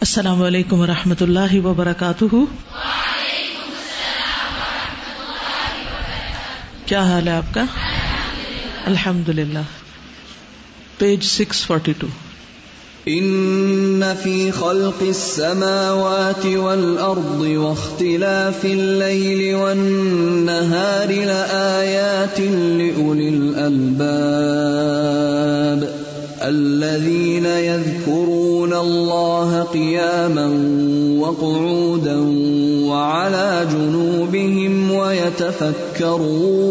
السلام علیکم و رحمۃ اللہ وبرکاتہ۔ کیا حال ہے آپ کا؟ الحمد للہ پیج سکس فورٹی ٹو۔ ان في خلق السماوات والارض واختلاف الليل والنهار لآيات لأولي الألباب الذين يذكرون الله قياما وقعودا وعلى جنوبهم ويتفكرون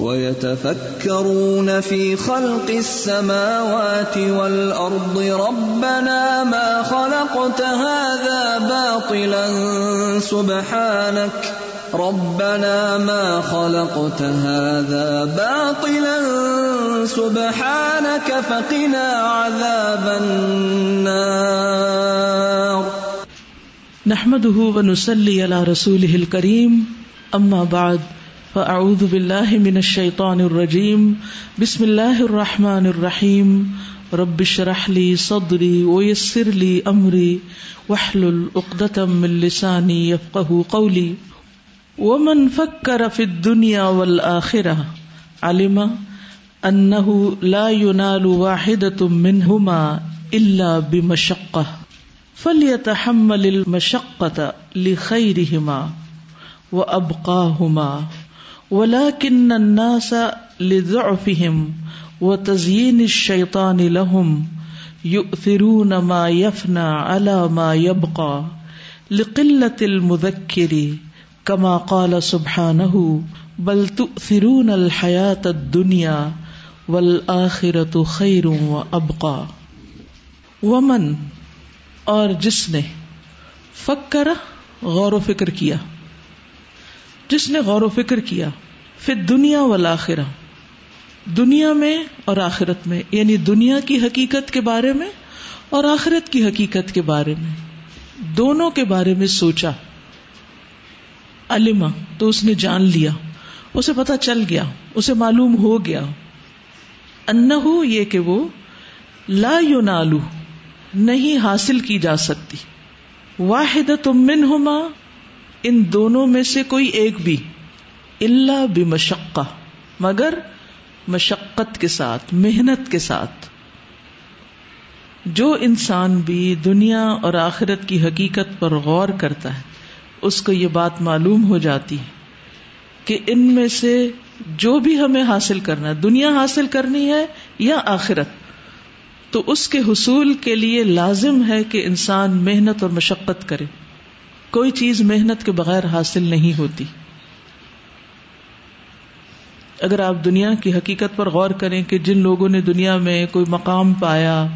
ويتفكرون في خلق السماوات والأرض ربنا ما خلقت هذا باطلا سبحانك ربنا ما خلقت هذا باطلا، سبحانك فقنا عذاب النار. نحمده ونسلي على رسوله الكريم اما بعد فاعوذ بالله من الشيطان الرجيم. بسم الله الرحمن الرحيم. رب اشرح لي صدري ويسر لي امري واحلل عقدة من لساني يفقهوا قولي ومن فكر في الدنيا والآخرة علم أنه لا ينال واحدة منهما إلا بمشقة فليتحمل المشقة لخيرهما وأبقاهما ولكن الناس لضعفهم وتزيين الشيطان لهم يؤثرون ما يفنى على ما يبقى لقلة المذكر کما قال سبحانہ بل تؤثرون الحیات الدنیا والآخرت خیر و ابقا ومن، اور جس نے فکر، غور و فکر کیا، جس نے غور و فکر کیا پھر دنیا والآخرہ، دنیا میں اور آخرت میں یعنی دنیا کی حقیقت کے بارے میں اور آخرت کی حقیقت کے بارے میں، دونوں کے بارے میں سوچا۔ علما تو اس نے جان لیا۔ اسے پتا چل گیا، اسے معلوم ہو گیا۔ انہو، یہ کہ وہ لا نالو نہیں حاصل کی جا سکتی۔ واحد تمن ہوما ان دونوں میں سے کوئی ایک بھی۔ اللہ بمشقہ، مگر مشقت کے ساتھ، محنت کے ساتھ۔ جو انسان بھی دنیا اور آخرت کی حقیقت پر غور کرتا ہے اس کو یہ بات معلوم ہو جاتی ہے کہ ان میں سے جو بھی ہمیں حاصل کرنا ہے، دنیا حاصل کرنی ہے یا آخرت، تو اس کے حصول کے لیے لازم ہے کہ انسان محنت اور مشقت کرے۔ کوئی چیز محنت کے بغیر حاصل نہیں ہوتی۔ اگر آپ دنیا کی حقیقت پر غور کریں کہ جن لوگوں نے دنیا میں کوئی مقام پایا،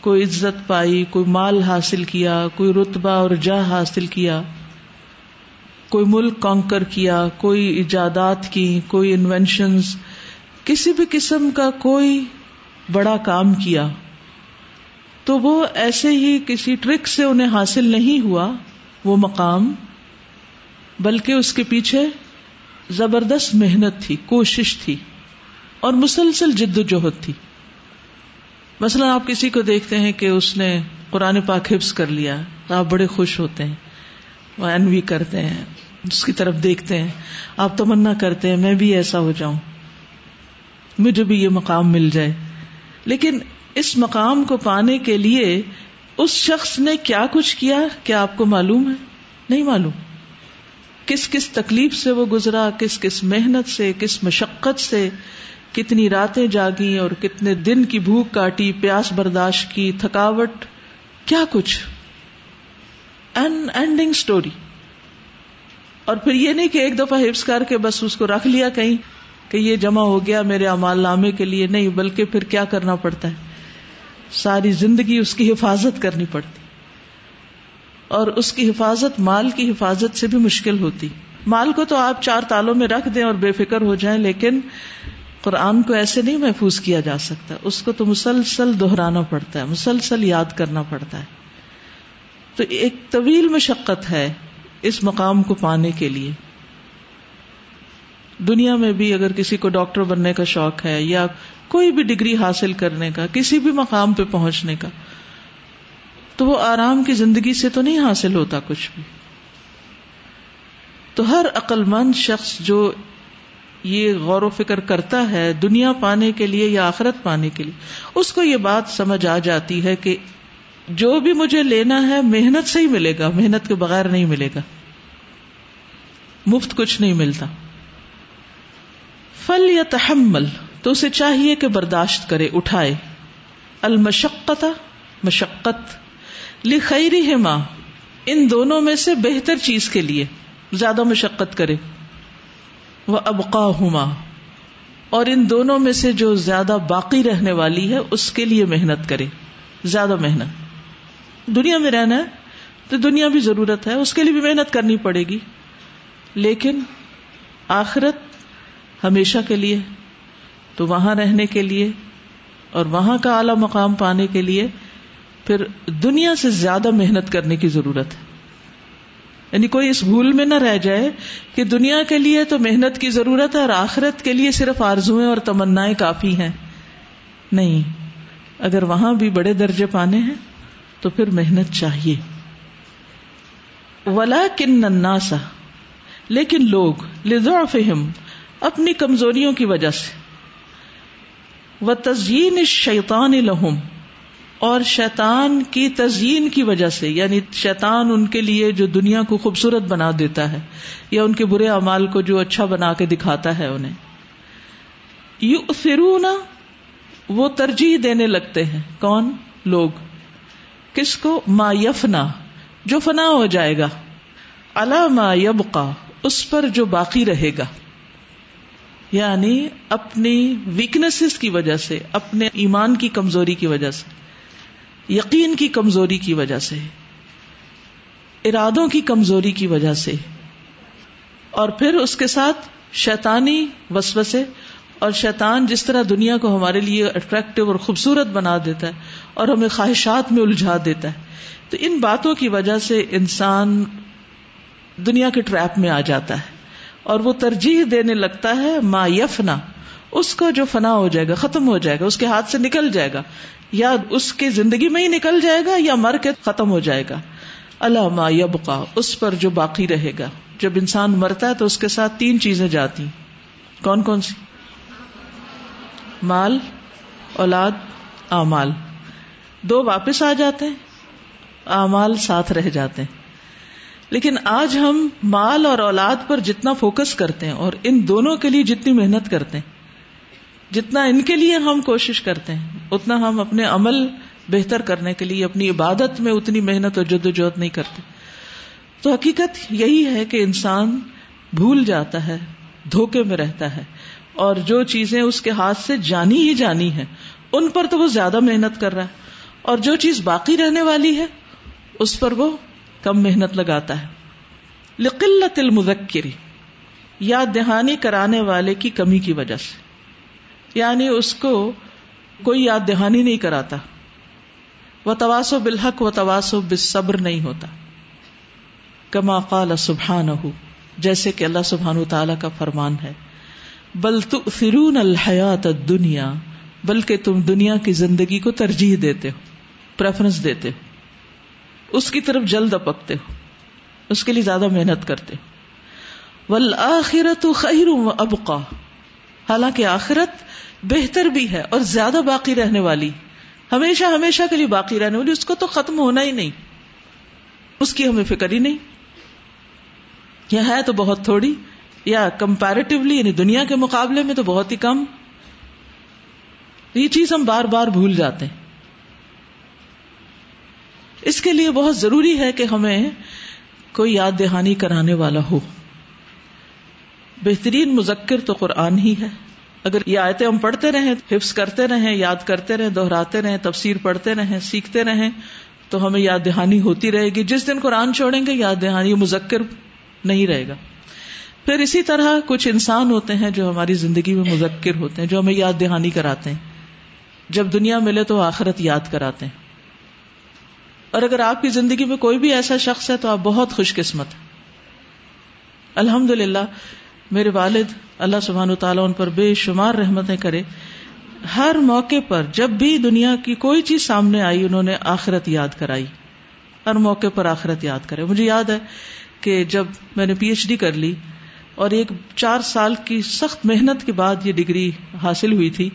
کوئی عزت پائی، کوئی مال حاصل کیا، کوئی رتبہ اور جا حاصل کیا کوئی ملک کانکر کیا، کوئی ایجادات کی، کوئی انوینشن کسی بھی قسم کا کوئی بڑا کام کیا۔ تو وہ ایسے ہی کسی ٹرک سے انہیں حاصل نہیں ہوا، وہ مقام، بلکہ اس کے پیچھے زبردست محنت تھی، کوشش تھی، اور مسلسل جد و جہد تھی۔ مثلاً آپ کسی کو دیکھتے ہیں کہ اس نے قرآن پاک حفظ کر لیا، تو آپ بڑے خوش ہوتے ہیں۔ انوی کرتے ہیں، اس کی طرف دیکھتے ہیں، آپ تمنا کرتے ہیں، میں بھی ایسا ہو جاؤں۔ مجھے بھی یہ مقام مل جائے۔ لیکن اس مقام کو پانے کے لیے اس شخص نے کیا کچھ کیا؟ کیا آپ کو معلوم ہے؟ نہیں معلوم۔ کس کس تکلیف سے وہ گزرا؟ کس کس محنت سے؟ کس مشقت سے؟ کتنی راتیں جاگی اور کتنے دن کی بھوک کاٹی، پیاس برداشت کی، تھکاوٹ، کیا کچھ؟ اینڈنگ اسٹوری اور پھر یہ نہیں کہ ایک دفعہ حفظ کر کے بس اس کو رکھ لیا کہیں کہ یہ جمع ہو گیا میرے امال نامے کے لیے نہیں، بلکہ پھر کیا کرنا پڑتا ہے؟ ساری زندگی اس کی حفاظت کرنی پڑتی۔ اور اس کی حفاظت، مال کی حفاظت سے بھی مشکل ہوتی۔ مال کو تو آپ چار تالوں میں رکھ دیں اور بے فکر ہو جائیں، لیکن قرآن کو ایسے نہیں محفوظ کیا جا سکتا۔ اس کو تو مسلسل دہرانا پڑتا ہے، مسلسل یاد کرنا پڑتا ہے۔ تو ایک طویل مشقت ہے اس مقام کو پانے کے لیے۔ دنیا میں بھی اگر کسی کو ڈاکٹر بننے کا شوق ہے یا کوئی بھی ڈگری حاصل کرنے کا، کسی بھی مقام پہ پہنچنے کا، تو وہ آرام کی زندگی سے تو نہیں حاصل ہوتا کچھ بھی۔ تو ہر عقل مند شخص جو یہ غور و فکر کرتا ہے دنیا پانے کے لیے یا آخرت پانے کے لیے، اس کو یہ بات سمجھ آ جاتی ہے کہ جو بھی مجھے لینا ہے محنت سے ہی ملے گا، محنت کے بغیر نہیں ملے گا۔ مفت کچھ نہیں ملتا۔ فل یا تحمل تو اسے چاہیے کہ برداشت کرے، اٹھائے۔ المشقت، مشقت۔ لخیری ہے ماں ان دونوں میں سے بہتر چیز کے لیے زیادہ مشقت کرے۔ وہ ابقا ہما اور ان دونوں میں سے جو زیادہ باقی رہنے والی ہے، اس کے لیے محنت کرے۔ زیادہ محنت۔ دنیا میں رہنا ہے، تو دنیا بھی ضرورت ہے، اس کے لیے بھی محنت کرنی پڑے گی۔ لیکن آخرت ہمیشہ کے لیے، تو وہاں رہنے کے لیے اور وہاں کا اعلی مقام پانے کے لیے پھر دنیا سے زیادہ محنت کرنے کی ضرورت ہے۔ یعنی کوئی اس بھول میں نہ رہ جائے کہ دنیا کے لیے تو محنت کی ضرورت ہے اور آخرت کے لیے صرف آرزویں اور تمنا کافی ہیں۔ نہیں، اگر وہاں بھی بڑے درجے پانے ہیں تو پھر محنت چاہیے۔ ولا کن ناسا لیکن لوگ فہم اپنی کمزوریوں کی وجہ سے۔ وہ تزئین شیطان لہم، اور شیطان کی تزئین کی وجہ سے یعنی شیطان ان کے لیے جو دنیا کو خوبصورت بنا دیتا ہے، یا ان کے برے امال کو جو اچھا بنا کے دکھاتا ہے انہیں۔ یو وہ ترجیح دینے لگتے ہیں۔ کون؟ لوگ۔ کس کو؟ ما یفنا، جو فنا ہو جائے گا۔ اللہ ما یبقا، اس پر جو باقی رہے گا۔ یعنی اپنی ویکنیس کی وجہ سے، اپنے ایمان کی کمزوری کی وجہ سے، یقین کی کمزوری کی وجہ سے، ارادوں کی کمزوری کی وجہ سے، اور پھر اس کے ساتھ شیتانی وسوسے اور شیطان جس طرح دنیا کو ہمارے لیے اٹریکٹو اور خوبصورت بنا دیتا ہے اور ہمیں خواہشات میں الجھا دیتا ہے۔ تو ان باتوں کی وجہ سے انسان دنیا کے ٹریپ میں آ جاتا ہے اور وہ ترجیح دینے لگتا ہے، ما یفنا، اس کو جو فنا ہو جائے گا، ختم ہو جائے گا، اس کے ہاتھ سے نکل جائے گا، یا اس کی زندگی میں ہی نکل جائے گا یا مر کے ختم ہو جائے گا۔ اللہ ما یبقا، اس پر جو باقی رہے گا۔ جب انسان مرتا ہے تو اس کے ساتھ تین چیزیں جاتی۔ کون کون سی؟ مال، اولاد، اعمال۔ دو واپس آ جاتے ہیں اعمال ساتھ رہ جاتے۔ ہیں لیکن آج ہم مال اور اولاد پر جتنا فوکس کرتے ہیں اور ان دونوں کے لیے جتنی محنت کرتے ہیں، جتنا ان کے لیے ہم کوشش کرتے ہیں، اتنا ہم اپنے عمل بہتر کرنے کے لیے، اپنی عبادت میں اتنی محنت اور جد وجہد نہیں کرتے۔ تو حقیقت یہی ہے کہ انسان بھول جاتا ہے، دھوکے میں رہتا ہے۔ اور جو چیزیں اس کے ہاتھ سے جانی ہی جانی ہے ان پر تو وہ زیادہ محنت کر رہا ہے۔ اور جو چیز باقی رہنے والی ہے، اس پر وہ کم محنت لگاتا ہے۔ لقلت المذکری یاد دہانی کرانے والے کی کمی کی وجہ سے۔ یعنی اس کو کوئی یاد دہانی نہیں کراتا۔ وہ تواسو بالحق و تواسو بصبر نہیں ہوتا۔ کما قال سبحان جیسے کہ اللہ سبحان تعالی کا فرمان ہے۔ بل فرون الحیات دنیا بلکہ تم دنیا کی زندگی کو ترجیح دیتے ہو پریفرنس دیتے ہو۔ اس کی طرف جلد اپکتے ہو، اس کے لیے زیادہ محنت کرتے ہو۔ والآخرت خیر و ابقا، حالانکہ آخرت بہتر بھی ہے اور زیادہ باقی رہنے والی، ہمیشہ ہمیشہ کے لیے باقی رہنے والی، اس کو تو ختم ہونا ہی نہیں۔ اس کی ہمیں فکر ہی نہیں۔ یا ہے تو بہت تھوڑی۔ یا کمپیرٹیولی یعنی دنیا کے مقابلے میں تو بہت ہی کم. یہ چیز ہم بار بار بھول جاتے ہیں. اس کے لیے بہت ضروری ہے کہ ہمیں کوئی یاد دہانی کرانے والا ہو. بہترین مذکر تو قرآن ہی ہے. اگر یہ آیتیں ہم پڑھتے رہیں، حفظ کرتے رہیں، یاد کرتے رہیں، دہراتے رہیں، تفسیر پڑھتے رہیں، سیکھتے رہیں، تو ہمیں یاد دہانی ہوتی رہے گی. جس دن قرآن چھوڑیں گے، یاد دہانی مذکر نہیں رہے گا. پھر اسی طرح کچھ انسان ہوتے ہیں جو ہماری زندگی میں مذکر ہوتے ہیں، جو ہمیں یاد دہانی کراتے ہیں۔ جب دنیا ملے تو آخرت یاد کراتے ہیں۔ اور اگر آپ کی زندگی میں کوئی بھی ایسا شخص ہے تو آپ بہت خوش قسمت الحمد للہ میرے والد اللہ سبحان تعالیٰ ان پر بے شمار رحمتیں کرے۔ ہر موقع پر جب بھی دنیا کی کوئی چیز سامنے آئی، انہوں نے آخرت یاد کرائی۔ ہر موقع پر آخرت یاد کرے۔ مجھے یاد ہے کہ جب میں نے پی ایچ ڈی کر لی اور ایک چار سال کی سخت محنت کے بعد یہ ڈگری حاصل ہوئی تھی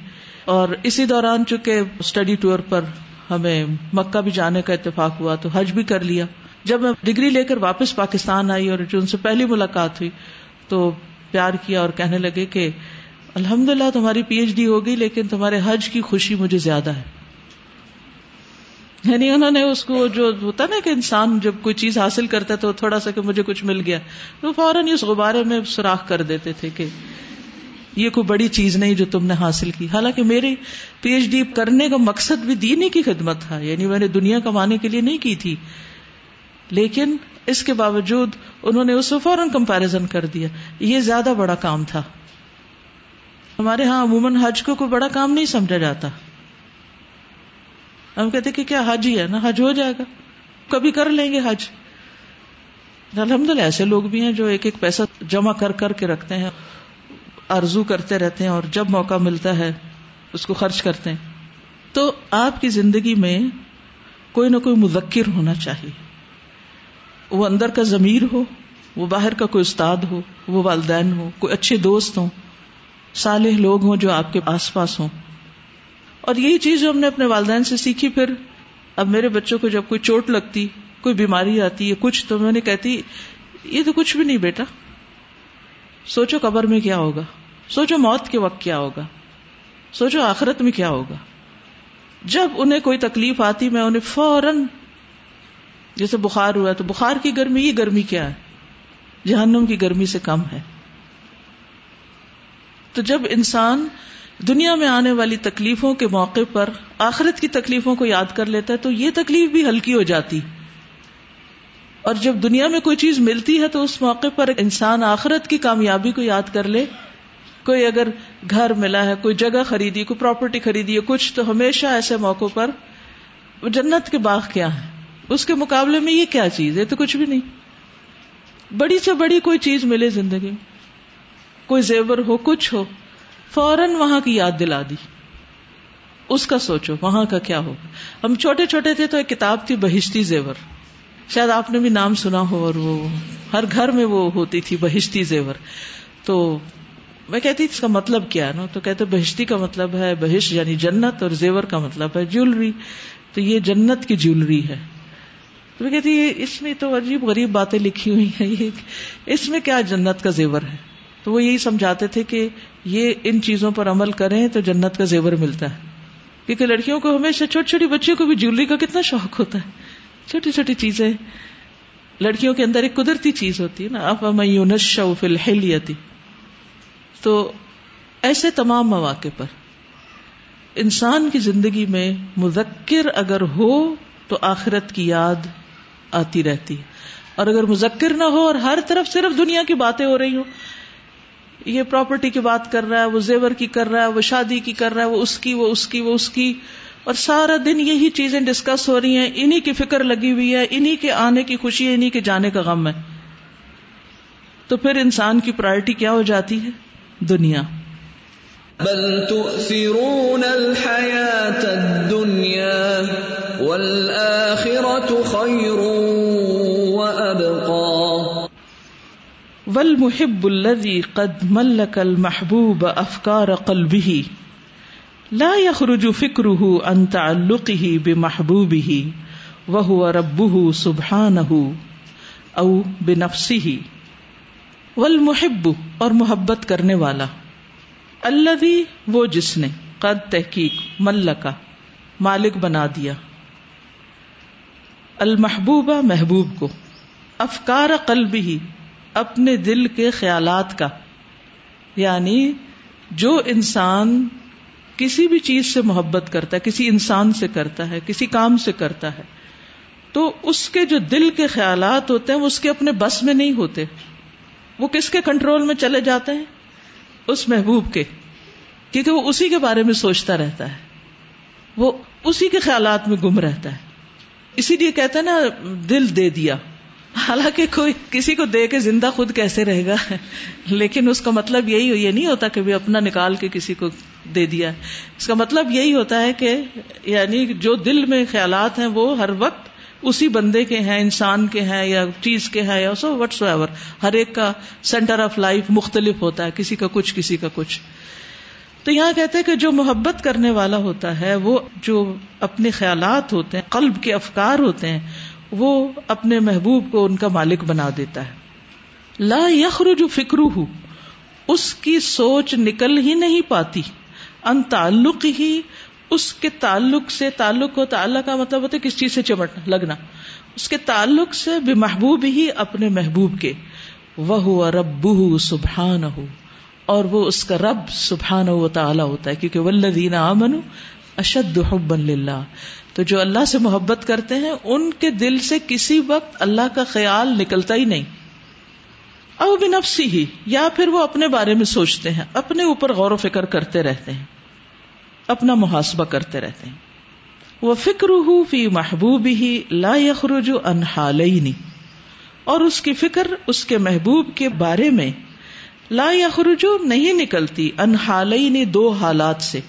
اور اسی دوران چونکہ اسٹڈی ٹور پر ہمیں مکہ بھی جانے کا اتفاق ہوا تو حج بھی کر لیا۔ جب میں ڈگری لے کر واپس پاکستان آئی اور جو ان سے پہلی ملاقات ہوئی تو پیار کیا اور کہنے لگے کہ الحمد للہ تمہاری پی ایچ ڈی ہوگی لیکن تمہارے حج کی خوشی مجھے زیادہ ہے۔ یعنی انہوں نے اس کو جو ہوتا نا کہ انسان جب کوئی چیز حاصل کرتا تو تھوڑا سا کہ مجھے کچھ مل گیا، تو فوراً اس غبارے میں سوراخ کر دیتے تھے کہ یہ کوئی بڑی چیز نہیں جو تم نے حاصل کی۔ حالانکہ میری پی ایچ ڈی کرنے کا مقصد بھی دینی کی خدمت تھا یعنی میں نے دنیا کمانے کے لیے نہیں کی تھی۔ لیکن اس کے باوجود انہوں نے اس کو فوراً کمپیرزن کر دیا۔ یہ زیادہ بڑا کام تھا۔ ہمارے ہاں عموماً حج کو کوئی بڑا کام نہیں سمجھا جاتا۔ ہم کہتے کہ کیا حج ہی ہے نا؟ حج ہو جائے گا۔ کبھی کر لیں گے حج۔ الحمد للہ ایسے لوگ بھی ہیں جو ایک ایک پیسہ جمع کر کر کے رکھتے ہیں، آرزو کرتے رہتے ہیں اور جب موقع ملتا ہے، اس کو خرچ کرتے ہیں۔ تو آپ کی زندگی میں کوئی نہ کوئی مذکر ہونا چاہیے۔ وہ اندر کا ضمیر ہو، وہ باہر کا کوئی استاد ہو، وہ والدین ہو کوئی اچھے دوست ہوں، صالح لوگ ہوں جو آپ کے آس پاس ہوں۔ اور یہی چیز جو ہم نے اپنے والدین سے سیکھی، پھر اب میرے بچوں کو جب کوئی چوٹ لگتی، کوئی بیماری آتی ہے کچھ، تو میں نے کہتی، یہ تو کچھ بھی نہیں بیٹا۔ سوچو قبر میں کیا ہوگا۔ سوچو موت کے وقت کیا ہوگا۔ سوچو آخرت میں کیا ہوگا۔ جب انہیں کوئی تکلیف آتی، میں انہیں فوراً، جیسے بخار ہوا، تو بخار کی گرمی، یہ گرمی کیا ہے؟ جہنم کی گرمی سے کم ہے۔ تو جب انسان دنیا میں آنے والی تکلیفوں کے موقع پر آخرت کی تکلیفوں کو یاد کر لیتا ہے تو یہ تکلیف بھی ہلکی ہو جاتی۔ اور جب دنیا میں کوئی چیز ملتی ہے تو اس موقع پر انسان آخرت کی کامیابی کو یاد کر لے۔ کوئی اگر گھر ملا ہے، کوئی جگہ خریدی، کوئی پراپرٹی خریدی ہے کچھ، تو ہمیشہ ایسے موقع پر جنت کے باغ کیا ہے؟ اس کے مقابلے میں یہ کیا چیز ہے؟ تو کچھ بھی نہیں۔ بڑی سے بڑی کوئی چیز ملے زندگی میں۔ کوئی زیور ہو، کچھ ہو۔ فوراً وہاں کی یاد دلا دی۔ اس کا سوچو، وہاں کا کیا ہو ہم چھوٹے چھوٹے تھے تو ایک کتاب تھی بہشتی زیور۔ شاید آپ نے بھی نام سنا ہو اور وہ ہر گھر میں وہ ہوتی تھی، بہشتی زیور۔ تو میں کہتی اس کا مطلب کیا ہے نا؟ تو کہتے، بہشتی کا مطلب ہے بہش یعنی جنت، اور زیور کا مطلب ہے جیولری تو یہ جنت کی جیولری ہے۔ تو میں کہتی، اس میں تو عجیب غریب باتیں لکھی ہوئی ہیں۔ اس میں کیا جنت کا زیور ہے؟ تو وہ یہی سمجھاتے تھے کہ یہ ان چیزوں پر عمل کریں تو جنت کا زیور ملتا ہے۔ کیونکہ لڑکیوں کو ہمیشہ چھوٹی چھوٹی بچیوں کو بھی جیولری کا کتنا شوق ہوتا ہے۔ چھوٹی چھوٹی چیزیں۔ لڑکیوں کے اندر ایک قدرتی چیز ہوتی ہے نا۔ اب الحلیتی تو ایسے تمام مواقع پر انسان کی زندگی میں مذکر اگر ہو تو آخرت کی یاد آتی رہتی ہے۔ اور اگر مذکر نہ ہو اور ہر طرف صرف دنیا کی باتیں ہو رہی ہوں یہ پراپرٹی کی بات کر رہا ہے، وہ زیور کی کر رہا ہے، وہ شادی کی کر رہا ہے، وہ اس کی، وہ اس کی، وہ اس کی۔ اور سارا دن یہی چیزیں ڈسکس ہو رہی ہیں انہیں کی فکر لگی ہوئی ہے انہیں کے آنے کی خوشی ہے انہیں کے جانے کا غم ہے۔ تو پھر انسان کی پرائرٹی کیا ہو جاتی ہے؟ دنیا۔ بل تؤثرون الحیات الدنیا والآخرة خیر۔ والمحب الذي قد ملك المحبوب افکار قلبه. لا يخرج فکره عن تعلقه بمحبوبه، وهو ربه سبحانه او بنفسه. والمحب اور محبت کرنے والا، الذي وہ جس نے قد تحقیق ملکا مالک بنا دیا۔ المحبوبہ محبوب کو افکار قلب ہی اپنے دل کے خیالات کا۔ یعنی جو انسان کسی بھی چیز سے محبت کرتا ہے، کسی انسان سے کرتا ہے، کسی کام سے کرتا ہے، تو اس کے جو دل کے خیالات ہوتے ہیں، وہ اس کے اپنے بس میں نہیں ہوتے۔ وہ کس کے کنٹرول میں چلے جاتے ہیں؟ اس محبوب کے۔ کیونکہ وہ اسی کے بارے میں سوچتا رہتا ہے۔ وہ اسی کے خیالات میں گم رہتا ہے۔ اسی لیے کہتے ہیں نا، دل دے دیا۔ حالانکہ کوئی کسی کو دے کے زندہ خود کیسے رہے گا؟ لیکن اس کا مطلب یہی یہ نہیں ہوتا کہ اپنا نکال کے کسی کو دے دیا۔ اس کا مطلب یہی ہوتا ہے کہ یعنی جو دل میں خیالات ہیں وہ ہر وقت اسی بندے کے ہیں، انسان کے ہیں یا چیز کے ہیں یا سو وٹس ایور ہر ایک کا سینٹر آف لائف مختلف ہوتا ہے، کسی کا کچھ، کسی کا کچھ۔ تو یہاں کہتے ہیں کہ جو محبت کرنے والا ہوتا ہے، وہ جو اپنے خیالات ہوتے ہیں، قلب کے افکار ہوتے ہیں وہ اپنے محبوب کو ان کا مالک بنا دیتا ہے۔ لا یخر جو ہو اس کی سوچ نکل ہی نہیں پاتی۔ ان تعلق ہی اس کے تعلق سے تعلق کو تعلق کا مطلب ہوتا ہے کس چیز سے چمٹنا لگنا۔ اس کے تعلق سے بے محبوب ہی اپنے محبوب کے۔ وہ رب سبحان ہو اور وہ اس کا رب سبحان و تعالی ہوتا ہے، کیونکہ ولدین امن اشد حب اللہ تو جو اللہ سے محبت کرتے ہیں، ان کے دل سے کسی وقت اللہ کا خیال نکلتا ہی نہیں۔ او بنفسی ہی یا پھر وہ اپنے بارے میں سوچتے ہیں، اپنے اوپر غور و فکر کرتے رہتے ہیں، اپنا محاسبہ کرتے رہتے ہیں۔ وہ فکر ہو فی محبوب ہی لا یخرج انحالینی اور اس کی فکر، اس کے محبوب کے بارے میں لا یخرج نہیں نکلتی انحالینی دو حالات سے۔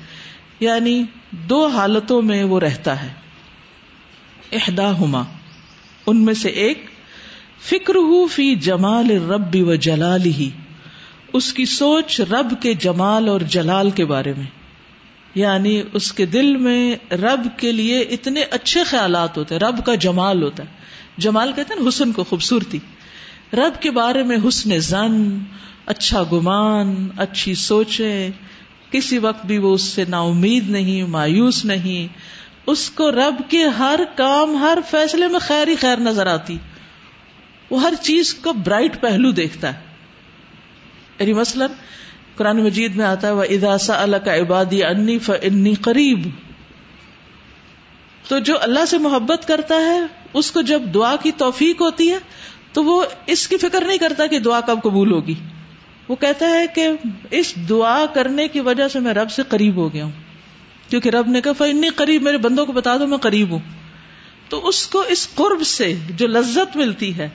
یعنی دو حالتوں میں وہ رہتا ہے۔ احدا ہما ان میں سے ایک فکر ہو فی جمال رب و جلال ہی اس کی سوچ رب کے جمال اور جلال کے بارے میں۔ یعنی اس کے دل میں رب کے لیے اتنے اچھے خیالات ہوتے ہیں۔ رب کا جمال ہوتا ہے۔ جمال کہتے ہیں حسن کو، خوبصورتی۔ رب کے بارے میں حسن زن اچھا گمان، اچھی سوچے کسی وقت بھی وہ اس سے نا امید نہیں، مایوس نہیں۔ اس کو رب کے ہر کام، ہر فیصلے میں خیر ہی خیر نظر آتی۔ وہ ہر چیز کو برائٹ پہلو دیکھتا ہے۔ یعنی مثلاً قرآن مجید میں آتا ہے وہ اداسا اللہ کا عبادی انی فنی قریب تو جو اللہ سے محبت کرتا ہے، اس کو جب دعا کی توفیق ہوتی ہے، تو وہ اس کی فکر نہیں کرتا کہ دعا کب قبول ہوگی۔ وہ کہتا ہے کہ اس دعا کرنے کی وجہ سے میں رب سے قریب ہو گیا ہوں۔ کیونکہ رب نے کہا انی قریب میرے بندوں کو بتا دو، میں قریب ہوں۔ تو اس کو اس قرب سے جو لذت ملتی ہے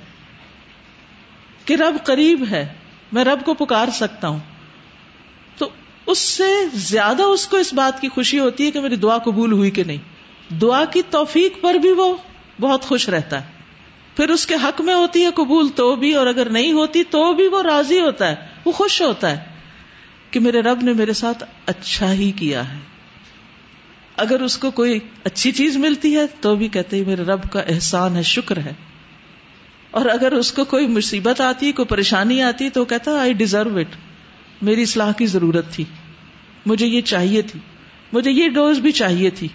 کہ رب قریب ہے، میں رب کو پکار سکتا ہوں۔ تو اس سے زیادہ اس کو اس بات کی خوشی ہوتی ہے کہ میری دعا قبول ہوئی کہ نہیں۔ دعا کی توفیق پر بھی وہ بہت خوش رہتا ہے۔ پھر اس کے حق میں ہوتی ہے قبول تو بھی، اور اگر نہیں ہوتی تو بھی وہ راضی ہوتا ہے، وہ خوش ہوتا ہے کہ میرے رب نے میرے ساتھ اچھا ہی کیا ہے۔ اگر اس کو کوئی اچھی چیز ملتی ہے تو بھی کہتے ہیں میرے رب کا احسان ہے، شکر ہے۔ اور اگر اس کو کوئی مصیبت آتی، کوئی پریشانی آتی تو کہتا آئی ڈیزرو اٹ میری اصلاح کی ضرورت تھی۔ مجھے یہ چاہیے تھی۔ مجھے یہ ڈوز بھی چاہیے تھی۔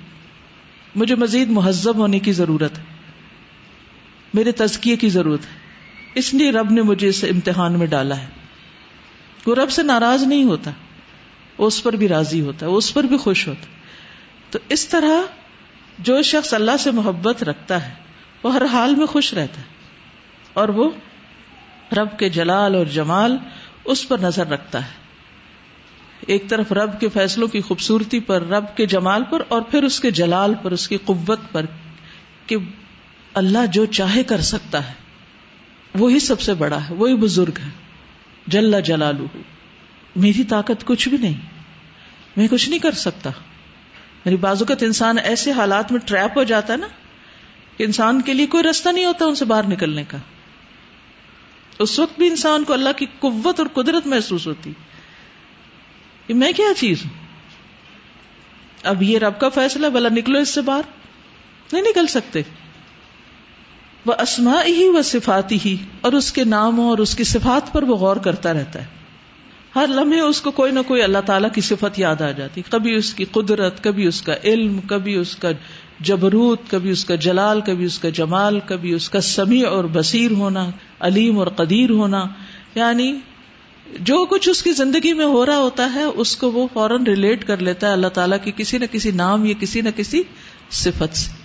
مجھے مزید مہذب ہونے کی ضرورت ہے۔ میرے تزکیے کی ضرورت ہے۔ اس لیے رب نے مجھے اس امتحان میں ڈالا ہے۔ وہ رب سے ناراض نہیں ہوتا۔ اس پر بھی راضی ہوتا ہے۔ اس پر بھی خوش ہوتا ہے۔ تو اس طرح جو شخص اللہ سے محبت رکھتا ہے، وہ ہر حال میں خوش رہتا ہے۔ اور وہ رب کے جلال اور جمال اس پر نظر رکھتا ہے۔ ایک طرف رب کے فیصلوں کی خوبصورتی پر، رب کے جمال پر، اور پھر اس کے جلال پر، اس کی قوت پر کہ اللہ جو چاہے کر سکتا ہے۔ وہی سب سے بڑا ہے، وہی بزرگ ہے۔ جل جلالو میری طاقت کچھ بھی نہیں۔ میں کچھ نہیں کر سکتا۔ میری بازوقت انسان ایسے حالات میں ٹریپ ہو جاتا ہے نا کہ انسان کے لیے کوئی رستہ نہیں ہوتا ان سے باہر نکلنے کا۔ اس وقت بھی انسان کو اللہ کی قوت اور قدرت محسوس ہوتی۔ کہ میں کیا چیز ہوں؟ اب یہ رب کا فیصلہ بلا نکلو اس سے باہر۔ نہیں نکل سکتے۔ وہ اسما ہی وہ صفاتی ہی اور اس کے ناموں اور اس کی صفات پر وہ غور کرتا رہتا ہے۔ ہر لمحے اس کو کوئی نہ کوئی اللہ تعالیٰ کی صفت یاد آ جاتی۔ کبھی اس کی قدرت، کبھی اس کا علم، کبھی اس کا جبروت، کبھی اس کا جلال، کبھی اس کا جمال، کبھی اس کا سمیع اور بصیر ہونا، علیم اور قدیر ہونا۔ یعنی جو کچھ اس کی زندگی میں ہو رہا ہوتا ہے، اس کو وہ فوراً ریلیٹ کر لیتا ہے۔ اللہ تعالیٰ کی کسی نہ کسی نام یا کسی نہ کسی صفت سے۔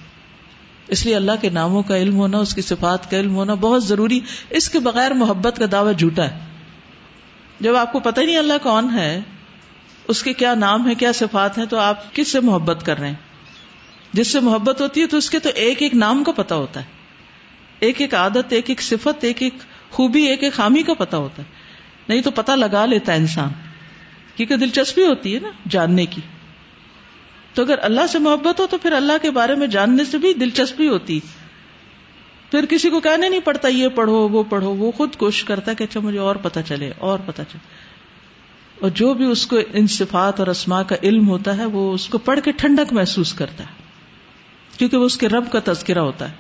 اس لیے اللہ کے ناموں کا علم ہونا، اس کی صفات کا علم ہونا بہت ضروری۔ اس کے بغیر محبت کا دعوی جھوٹا ہے۔ جب آپ کو پتہ نہیں اللہ کون ہے، اس کے کیا نام ہے کیا صفات ہیں، تو آپ کس سے محبت کر رہے ہیں؟ جس سے محبت ہوتی ہے تو اس کے تو ایک ایک نام کا پتا ہوتا ہے۔ ایک ایک عادت، ایک ایک صفت، ایک ایک خوبی، ایک ایک خامی کا پتا ہوتا ہے۔ نہیں تو پتا لگا لیتا ہے انسان۔ کیونکہ دلچسپی ہوتی ہے نا جاننے کی۔ تو اگر اللہ سے محبت ہو تو پھر اللہ کے بارے میں جاننے سے بھی دلچسپی ہوتی۔ پھر کسی کو کہنے نہیں پڑتا یہ پڑھو، وہ پڑھو، وہ خود کوشش کرتا ہے کہ اچھا مجھے اور پتا چلے، اور پتا چلے۔ اور جو بھی اس کو ان صفات اور اسما کا علم ہوتا ہے، وہ اس کو پڑھ کے ٹھنڈک محسوس کرتا ہے۔ کیونکہ وہ اس کے رب کا تذکرہ ہوتا ہے۔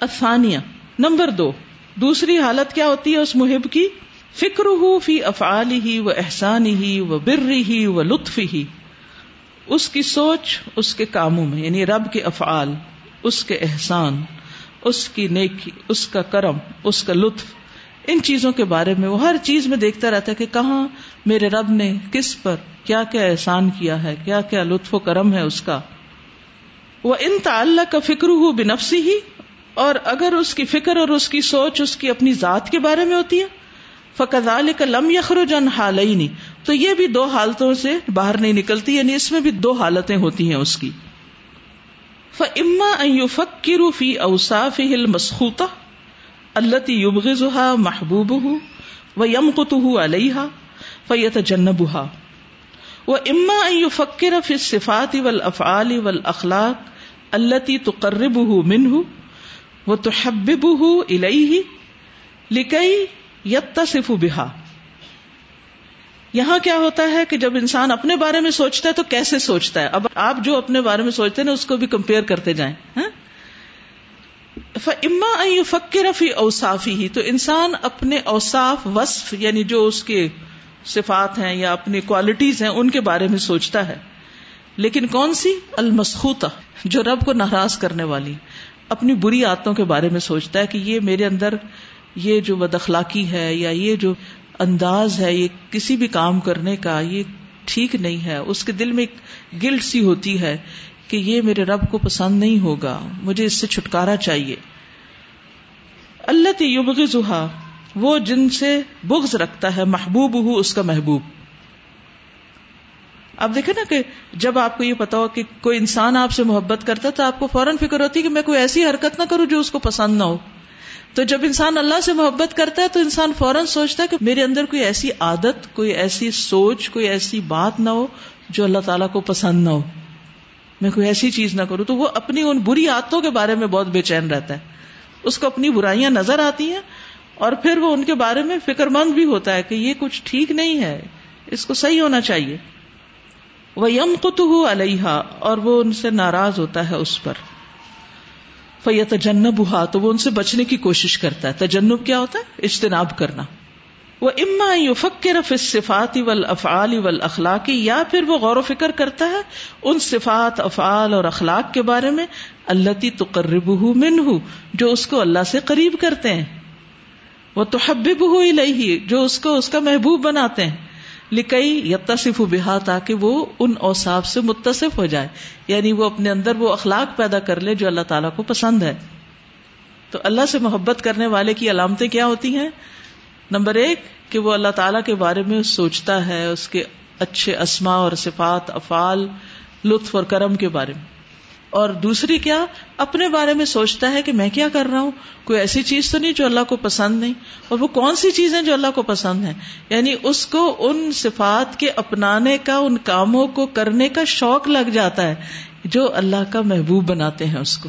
افانیہ نمبر دو۔ دوسری حالت کیا ہوتی ہے اس محب کی؟ فکر ہو فی افعال ہی و احسان ہی و بر ہی و لطف ہی اس کی سوچ اس کے کاموں میں یعنی رب کے افعال، اس کے احسان، اس کی نیکی، اس کا کرم، اس کا لطف، ان چیزوں کے بارے میں وہ ہر چیز میں دیکھتا رہتا ہے کہ کہاں میرے رب نے کس پر کیا کیا احسان کیا ہے، کیا کیا لطف و کرم ہے اس کا۔ وہ ان تعلق کا فکر ہو بنفسی ہی اور اگر اس کی فکر اور اس کی سوچ اس کی اپنی ذات کے بارے میں ہوتی ہے فقال کا لم یخر جن حال تو یہ بھی دو حالتوں سے باہر نہیں نکلتی یعنی اس میں بھی دو حالتیں ہوتی ہیں اس کی۔ فما فکر فی اوساف ہل مسخوتا اللہ یبغزها محبوب و یم قطح علیہ فیت جنبها و اما فکر فی صفات ول افعال ول اخلاق اللہ تقرب منہ و تحبب الیہ لکئی یتصف بہا۔ یہاں کیا ہوتا ہے کہ جب انسان اپنے بارے میں سوچتا ہے تو کیسے سوچتا ہے؟ اب آپ جو اپنے بارے میں سوچتے ہیں اس کو بھی کمپیئر کرتے جائیں۔ ہاں؟ اما فکر فی اوسافی ہی تو انسان اپنے اوساف وصف یعنی جو اس کے صفات ہیں یا اپنی کوالٹیز ہیں، ان کے بارے میں سوچتا ہے۔ لیکن کون سی؟ المسخوتا جو رب کو ناراض کرنے والی، اپنی بری عادتوں کے بارے میں سوچتا ہے کہ یہ میرے اندر یہ جو بد اخلاقی ہے یا یہ جو انداز ہے، یہ کسی بھی کام کرنے کا، یہ ٹھیک نہیں ہے۔ اس کے دل میں ایک گلٹ سی ہوتی ہے کہ یہ میرے رب کو پسند نہیں ہوگا، مجھے اس سے چھٹکارا چاہیے۔ اللہ یوبغ وہ جن سے بغض رکھتا ہے محبوب ہو اس کا محبوب۔ اب دیکھیں نا کہ جب آپ کو یہ پتا ہو کہ کوئی انسان آپ سے محبت کرتا ہے، تو آپ کو فوراً فکر ہوتی ہے کہ میں کوئی ایسی حرکت نہ کروں جو اس کو پسند نہ ہو۔ تو جب انسان اللہ سے محبت کرتا ہے تو انسان فوراً سوچتا ہے کہ میرے اندر کوئی ایسی عادت، کوئی ایسی سوچ، کوئی ایسی بات نہ ہو جو اللہ تعالیٰ کو پسند نہ ہو۔ میں کوئی ایسی چیز نہ کروں۔ تو وہ اپنی ان بری عادتوں کے بارے میں بہت بے چین رہتا ہے۔ اس کو اپنی برائیاں نظر آتی ہیں اور پھر وہ ان کے بارے میں فکر مند بھی ہوتا ہے کہ یہ کچھ ٹھیک نہیں ہے، اس کو صحیح ہونا چاہیے۔ وہ یم کت علیہ اور وہ ان سے ناراض ہوتا ہے اس پر۔ فیت تجنب ہوا تو وہ ان سے بچنے کی کوشش کرتا ہے۔ تجنب کیا ہوتا ہے؟ اجتناب کرنا۔ وہ اما فکر صفات اول افعال اول اخلاقی یا پھر وہ غور و فکر کرتا ہے ان صفات، افعال اور اخلاق کے بارے میں اللہ تی تقرب من جو اس کو اللہ سے قریب کرتے ہیں۔ وہ تو حبب ہو جو اس کو اس کا محبوب بناتے ہیں۔ لکئی یتصف بہا تاکہ وہ ان اوساف سے متصف ہو جائے۔ یعنی وہ اپنے اندر وہ اخلاق پیدا کر لے جو اللہ تعالیٰ کو پسند ہے۔ تو اللہ سے محبت کرنے والے کی علامتیں کیا ہوتی ہیں؟ نمبر ایک، کہ وہ اللہ تعالیٰ کے بارے میں سوچتا ہے اس کے اچھے اسما اور صفات، افعال، لطف اور کرم کے بارے میں۔ اور دوسری کیا اپنے بارے میں سوچتا ہے کہ میں کیا کر رہا ہوں؟ کوئی ایسی چیز تو نہیں جو اللہ کو پسند نہیں؟ اور وہ کون سی چیزیں جو اللہ کو پسند ہے یعنی اس کو ان صفات کے اپنانے کا، ان کاموں کو کرنے کا شوق لگ جاتا ہے جو اللہ کا محبوب بناتے ہیں اس کو۔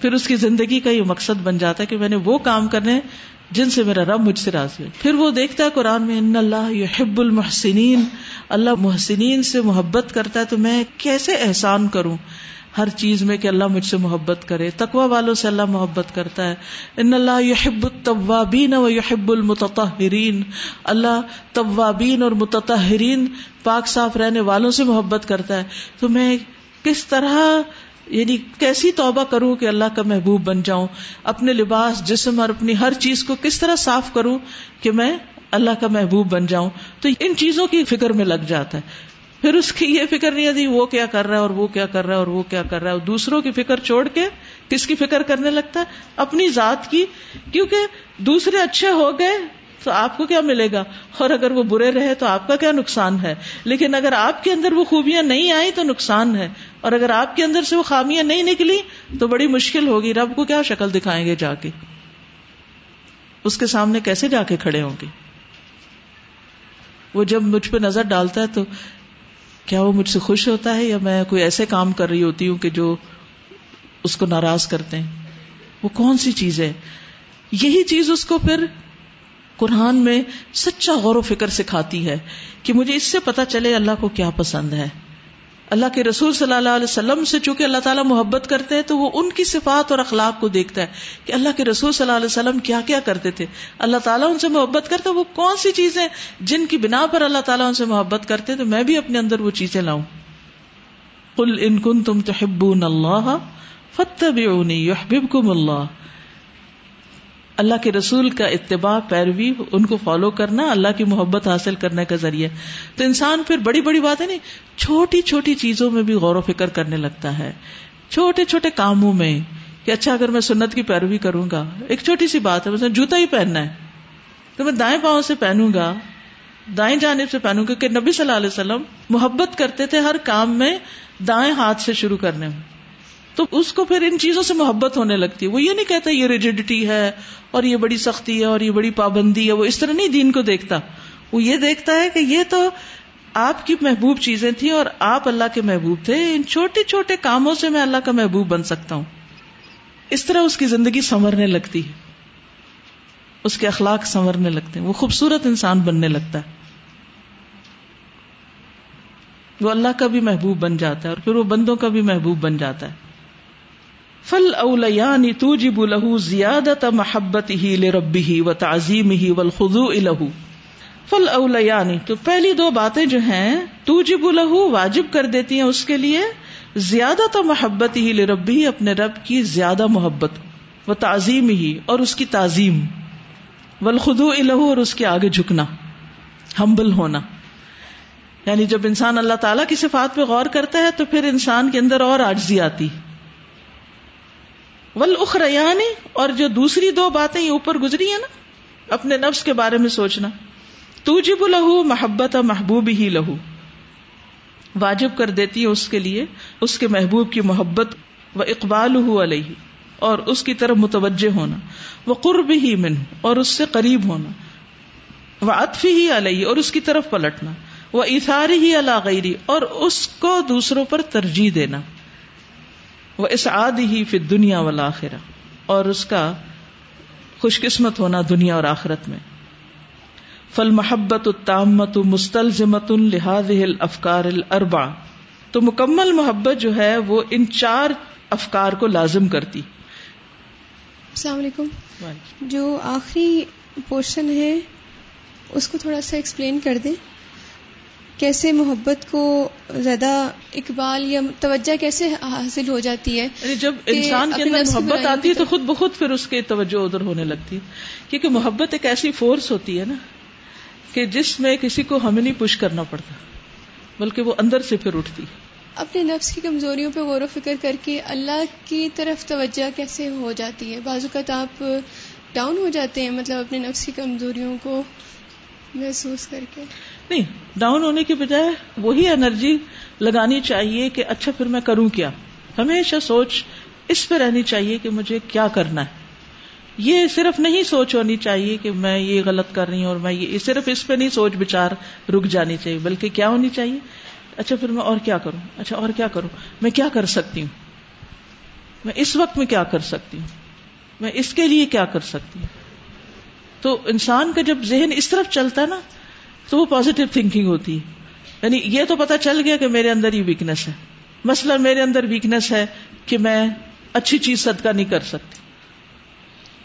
پھر اس کی زندگی کا یہ مقصد بن جاتا ہے کہ میں نے وہ کام کرنے جن سے میرا رب مجھ سے راضی ہے۔ پھر وہ دیکھتا ہے قرآن میں، ان اللہ یحب المحسنین اللہ محسنین سے محبت کرتا ہے، تو میں کیسے احسان کروں ہر چیز میں کہ اللہ مجھ سے محبت کرے؟ تقوا والوں سے اللہ محبت کرتا ہے۔ ان اللہ یحب الطوابین و یحب المتطہرین اللہ طوابین اور متطہرین، پاک صاف رہنے والوں سے محبت کرتا ہے۔ تو میں کس طرح یعنی کیسی توبہ کروں کہ اللہ کا محبوب بن جاؤں، اپنے لباس، جسم اور اپنی ہر چیز کو کس طرح صاف کروں کہ میں اللہ کا محبوب بن جاؤں؟ تو ان چیزوں کی فکر میں لگ جاتا ہے۔ پھر اس کی یہ فکر نہیں آتی جی وہ کیا کر رہا ہے اور وہ کیا کر رہا ہے اور وہ کیا کر رہا ہے۔ اور دوسروں کی فکر چھوڑ کے کس کی فکر کرنے لگتا ہے؟ اپنی ذات کی، کیونکہ دوسرے اچھے ہو گئے تو آپ کو کیا ملے گا؟ اور اگر وہ برے رہے تو آپ کا کیا نقصان ہے؟ لیکن اگر آپ کے اندر وہ خوبیاں نہیں آئی تو نقصان ہے۔ اور اگر آپ کے اندر سے وہ خامیاں نہیں نکلی تو بڑی مشکل ہوگی۔ رب کو کیا شکل دکھائیں گے جا کے؟ اس کے سامنے کیسے جا کے کھڑے ہوں گے؟ وہ جب مجھ پہ نظر ڈالتا ہے تو کیا وہ مجھ سے خوش ہوتا ہے یا میں کوئی ایسے کام کر رہی ہوتی ہوں کہ جو اس کو ناراض کرتے ہیں؟ وہ کون سی چیز ہے؟ یہی چیز اس کو پھر قرآن میں سچا غور و فکر سکھاتی ہے کہ مجھے اس سے پتا چلے اللہ کو کیا پسند ہے۔ اللہ کے رسول صلی اللہ علیہ وسلم سے چونکہ اللہ تعالیٰ محبت کرتے ہیں تو وہ ان کی صفات اور اخلاق کو دیکھتا ہے کہ اللہ کے رسول صلی اللہ علیہ وسلم کیا کیا کرتے تھے۔ اللہ تعالیٰ ان سے محبت کرتا وہ کون سی چیزیں جن کی بنا پر اللہ تعالیٰ ان سے محبت کرتے تو میں بھی اپنے اندر وہ چیزیں لاؤں۔ کل ان کن تم تو اللہ فتح اللہ۔ اللہ کے رسول کا اتباع، پیروی، ان کو فالو کرنا، اللہ کی محبت حاصل کرنے کا ذریعہ۔ تو انسان پھر بڑی بڑی باتیں نہیں، چھوٹی چھوٹی چیزوں میں بھی غور و فکر کرنے لگتا ہے۔ چھوٹے چھوٹے کاموں میں کہ اچھا اگر میں سنت کی پیروی کروں گا، ایک چھوٹی سی بات ہے مثلا جوتا ہی پہننا ہے۔ تو میں دائیں پاؤں سے پہنوں گا، دائیں جانب سے پہنوں گا کہ نبی صلی اللہ علیہ وسلم محبت کرتے تھے ہر کام میں دائیں ہاتھ سے شروع کرنے میں۔ تو اس کو پھر ان چیزوں سے محبت ہونے لگتی ہے۔ وہ یہ نہیں کہتا یہ ریجیڈیٹی ہے اور یہ بڑی سختی ہے اور یہ بڑی پابندی ہے۔ وہ اس طرح نہیں دین کو دیکھتا۔ وہ یہ دیکھتا ہے کہ یہ تو آپ کی محبوب چیزیں تھیں اور آپ اللہ کے محبوب تھے۔ ان چھوٹے چھوٹے کاموں سے میں اللہ کا محبوب بن سکتا ہوں۔ اس طرح اس کی زندگی سنورنے لگتی ہے۔ اس کے اخلاق سنورنے لگتے ہیں۔ وہ خوبصورت انسان بننے لگتا ہے۔ وہ اللہ کا بھی محبوب بن جاتا ہے اور پھر وہ بندوں کا بھی محبوب بن جاتا ہے۔ فل اولیانی توجب له زیادت محبت ہی لربی ہی و تعظیم ہی والخضوع له. فل اولیانی تو پہلی دو باتیں جو ہیں، توجب له واجب کر دیتی ہیں اس کے لیے، زیادہ تو محبت ہی لربی ہی اپنے رب کی زیادہ محبت و تعظیم ہی اور اس کی تعظیم والخضوع له اور اس کے آگے جھکنا ہمبل ہونا۔ یعنی جب انسان اللہ تعالیٰ کی صفات پہ غور کرتا ہے تو پھر انسان کے اندر اور آجزی آتی۔ ول اخریانی اور جو دوسری دو باتیں یہ اوپر گزری ہیں نا، اپنے نفس کے بارے میں سوچنا۔ تو جب لہو محبت محبوب ہی لہو۔ واجب کر دیتی ہے اس کے لیے، اس کے محبوب کی محبت و اقبال علیہ۔ اور اس کی طرف متوجہ ہونا۔ وہ قرب ہی من اور اس سے قریب ہونا۔ وہ اطف ہی علیہ، اور اس کی طرف پلٹنا۔ وہ اثار ہی اللہ غیری، اور اس کو دوسروں پر ترجیح دینا۔ وہ اس آدھی ہی پھر دنیا والا آخرا اور اس کا خوش قسمت ہونا دنیا اور آخرت میں۔ فل محبت التامت مستلزمت الحاظ افکار الربا تو مکمل محبت جو ہے وہ ان چار افکار کو لازم کرتی۔ السلام علیکم۔ جو آخری پورشن ہے اس کو تھوڑا سا ایکسپلین کر دیں۔ کیسے محبت کو زیادہ اقبال یا توجہ کیسے حاصل ہو جاتی ہے جب انسان کے اندر محبت آتی ہے تو خود بخود پھر اس کی توجہ ادھر ہونے لگتی ہے۔ کیونکہ محبت ایک ایسی فورس ہوتی ہے نا کہ جس میں کسی کو ہمیں نہیں پش کرنا پڑتا بلکہ وہ اندر سے پھر اٹھتی اپنے نفس کی کمزوریوں پہ غور و فکر کر کے اللہ کی طرف توجہ کیسے ہو جاتی ہے؟ بعض اوقات آپ ڈاؤن ہو جاتے ہیں مطلب اپنے نفس کی کمزوریوں کو محسوس کر کے۔ نہیں ڈاؤن ہونے کی بجائے وہی انرجی لگانی چاہیے کہ اچھا پھر میں کروں کیا۔ ہمیشہ سوچ اس پہ رہنی چاہیے کہ مجھے کیا کرنا ہے۔ یہ صرف نہیں سوچ ہونی چاہیے کہ میں یہ غلط کر رہی ہوں اور میں یہ، صرف اس پہ نہیں سوچ بچار رک جانی چاہیے، بلکہ کیا ہونی چاہیے؟ اچھا پھر میں اور کیا کروں؟ اچھا اور کیا کروں؟ میں کیا کر سکتی ہوں؟ میں اس وقت میں کیا کر سکتی ہوں؟ میں اس کے لیے کیا کر سکتی ہوں؟ تو انسان کا جب ذہن اس طرف چلتا ہے نا تو وہ پازیٹو تھنکنگ ہوتی ہے۔ یعنی یہ تو پتا چل گیا کہ میرے اندر یہ ویکنیس ہے۔ مسئلہ میرے اندر ویکنیس ہے کہ میں اچھی چیز صدقہ نہیں کر سکتی۔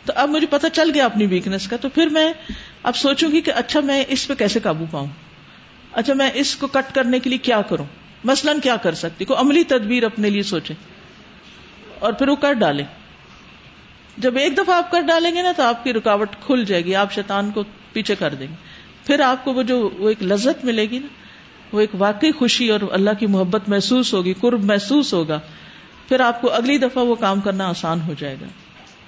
تو اب مجھے پتا چل گیا اپنی ویکنیس کا، تو پھر میں اب سوچوں گی کہ اچھا میں اس پہ کیسے قابو پاؤں؟ اچھا میں اس کو کٹ کرنے کے لیے کیا کروں؟ مثلاً کیا کر سکتی؟ کو عملی تدبیر اپنے لیے سوچے اور پھر وہ کر ڈالیں۔ جب ایک دفعہ آپ کر ڈالیں گے نا تو آپ کی رکاوٹ کھل جائے گی، آپ شیطان کو پیچھے کر دیں گے۔ پھر آپ کو وہ جو وہ ایک لذت ملے گی نا، وہ ایک واقعی خوشی اور اللہ کی محبت محسوس ہوگی، قرب محسوس ہوگا۔ پھر آپ کو اگلی دفعہ وہ کام کرنا آسان ہو جائے گا،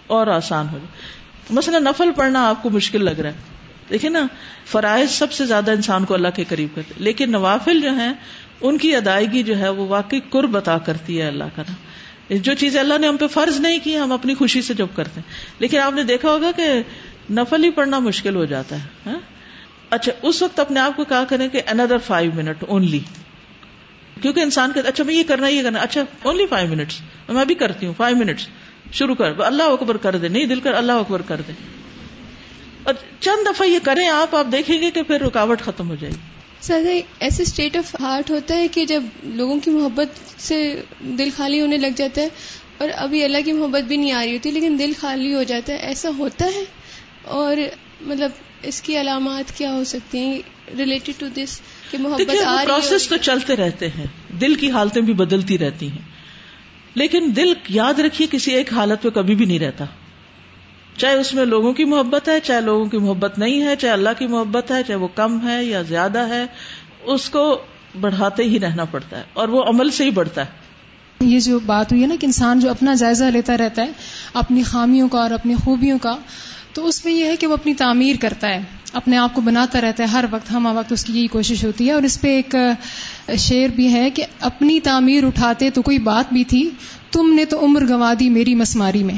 اور آسان ہو جائے مثلا نفل پڑھنا آپ کو مشکل لگ رہا ہے۔ دیکھیں نا، فرائض سب سے زیادہ انسان کو اللہ کے قریب کرتے لیکن نوافل جو ہیں، ان کی ادائیگی جو ہے، وہ واقعی قرب عطا کرتی ہے اللہ کا نا۔ جو چیزیں اللہ نے ہم پہ فرض نہیں کی، ہم اپنی خوشی سے جب کرتے ہیں۔ لیکن آپ نے دیکھا ہوگا کہ نفل ہی پڑھنا مشکل ہو جاتا ہے ہاں؟ اچھا اس وقت اپنے آپ کو کہا کریں کہ اندر فائیو منٹ اونلی کیونکہ انسان اچھا میں یہ کرنا یہ کرنا اچھا اونلی فائیو منٹس میں بھی کرتی ہوں فائیو منٹس شروع کر اللہ اکبر کر دے، نہیں، دل کر، اللہ اکبر کر دے. اور چند دفعہ یہ کریں آپ آپ دیکھیں گے کہ پھر رکاوٹ ختم ہو جائے گی. سر ایسے اسٹیٹ آف ہارٹ ہوتا ہے کہ جب لوگوں کی محبت سے دل خالی ہونے لگ جاتا ہے، اور ابھی اللہ کی محبت بھی نہیں آ رہی ہوتی، لیکن دل خالی ہو جاتا ہے، ایسا ہوتا ہے؟ اور مطلب اس کی علامات کیا ہو سکتی ہیں ریلیٹڈ ٹو دس کہ محبت آ رہی پروسیس تو چلتے رہتے ہیں۔ دل کی حالتیں بھی بدلتی رہتی ہیں۔ لیکن دل یاد رکھیے کسی ایک حالت پہ کبھی بھی نہیں رہتا۔ چاہے اس میں لوگوں کی محبت ہے چاہے لوگوں کی محبت نہیں ہے چاہے اللہ کی محبت ہے چاہے وہ کم ہے یا زیادہ ہے اس کو بڑھاتے ہی رہنا پڑتا ہے اور وہ عمل سے ہی بڑھتا ہے۔ یہ جو بات ہوئی ہے نا کہ انسان جو اپنا جائزہ لیتا رہتا ہے اپنی خامیوں کا اور اپنی خوبیوں کا تو اس میں یہ ہے کہ وہ اپنی تعمیر کرتا ہے اپنے آپ کو بناتا رہتا ہے ہر وقت ہم وقت اس کی یہی کوشش ہوتی ہے۔ اور اس پہ ایک شعر بھی ہے کہ اپنی تعمیر اٹھاتے تو کوئی بات بھی تھی تم نے تو عمر گوا دی میری مسماری میں۔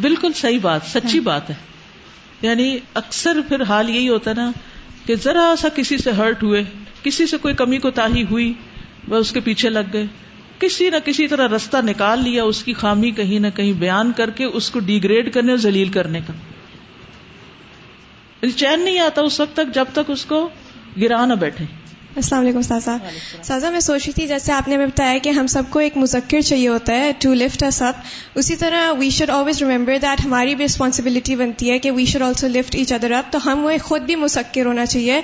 بالکل صحیح بات سچی ہاں۔ بات ہے۔ یعنی اکثر پھر حال یہی ہوتا نا کہ ذرا سا کسی سے ہرٹ ہوئے کسی سے کوئی کمی کو تاہی ہوئی وہ اس کے پیچھے لگ گئے۔ کسی نہ کسی طرح رستہ نکال لیا اس کی خامی کہیں نہ کہیں بیان کر کے اس کو ڈیگریڈ کرنے اور ذلیل کرنے کا۔ چین نہیں آتا اس وقت تک جب تک اس کو گرا نہ بیٹھے۔ السلام علیکم سازا۔ سازا میں سوچ رہی تھی جیسے آپ نے ہمیں بتایا کہ ہم سب کو ایک مذکر چاہیے ہوتا ہے ٹو لفٹ سب اسی طرح we should always remember that ہماری بھی رسپانسبلٹی بنتی ہے کہ we should also lift each other up تو ہم وہ خود بھی مسکر ہونا چاہیے۔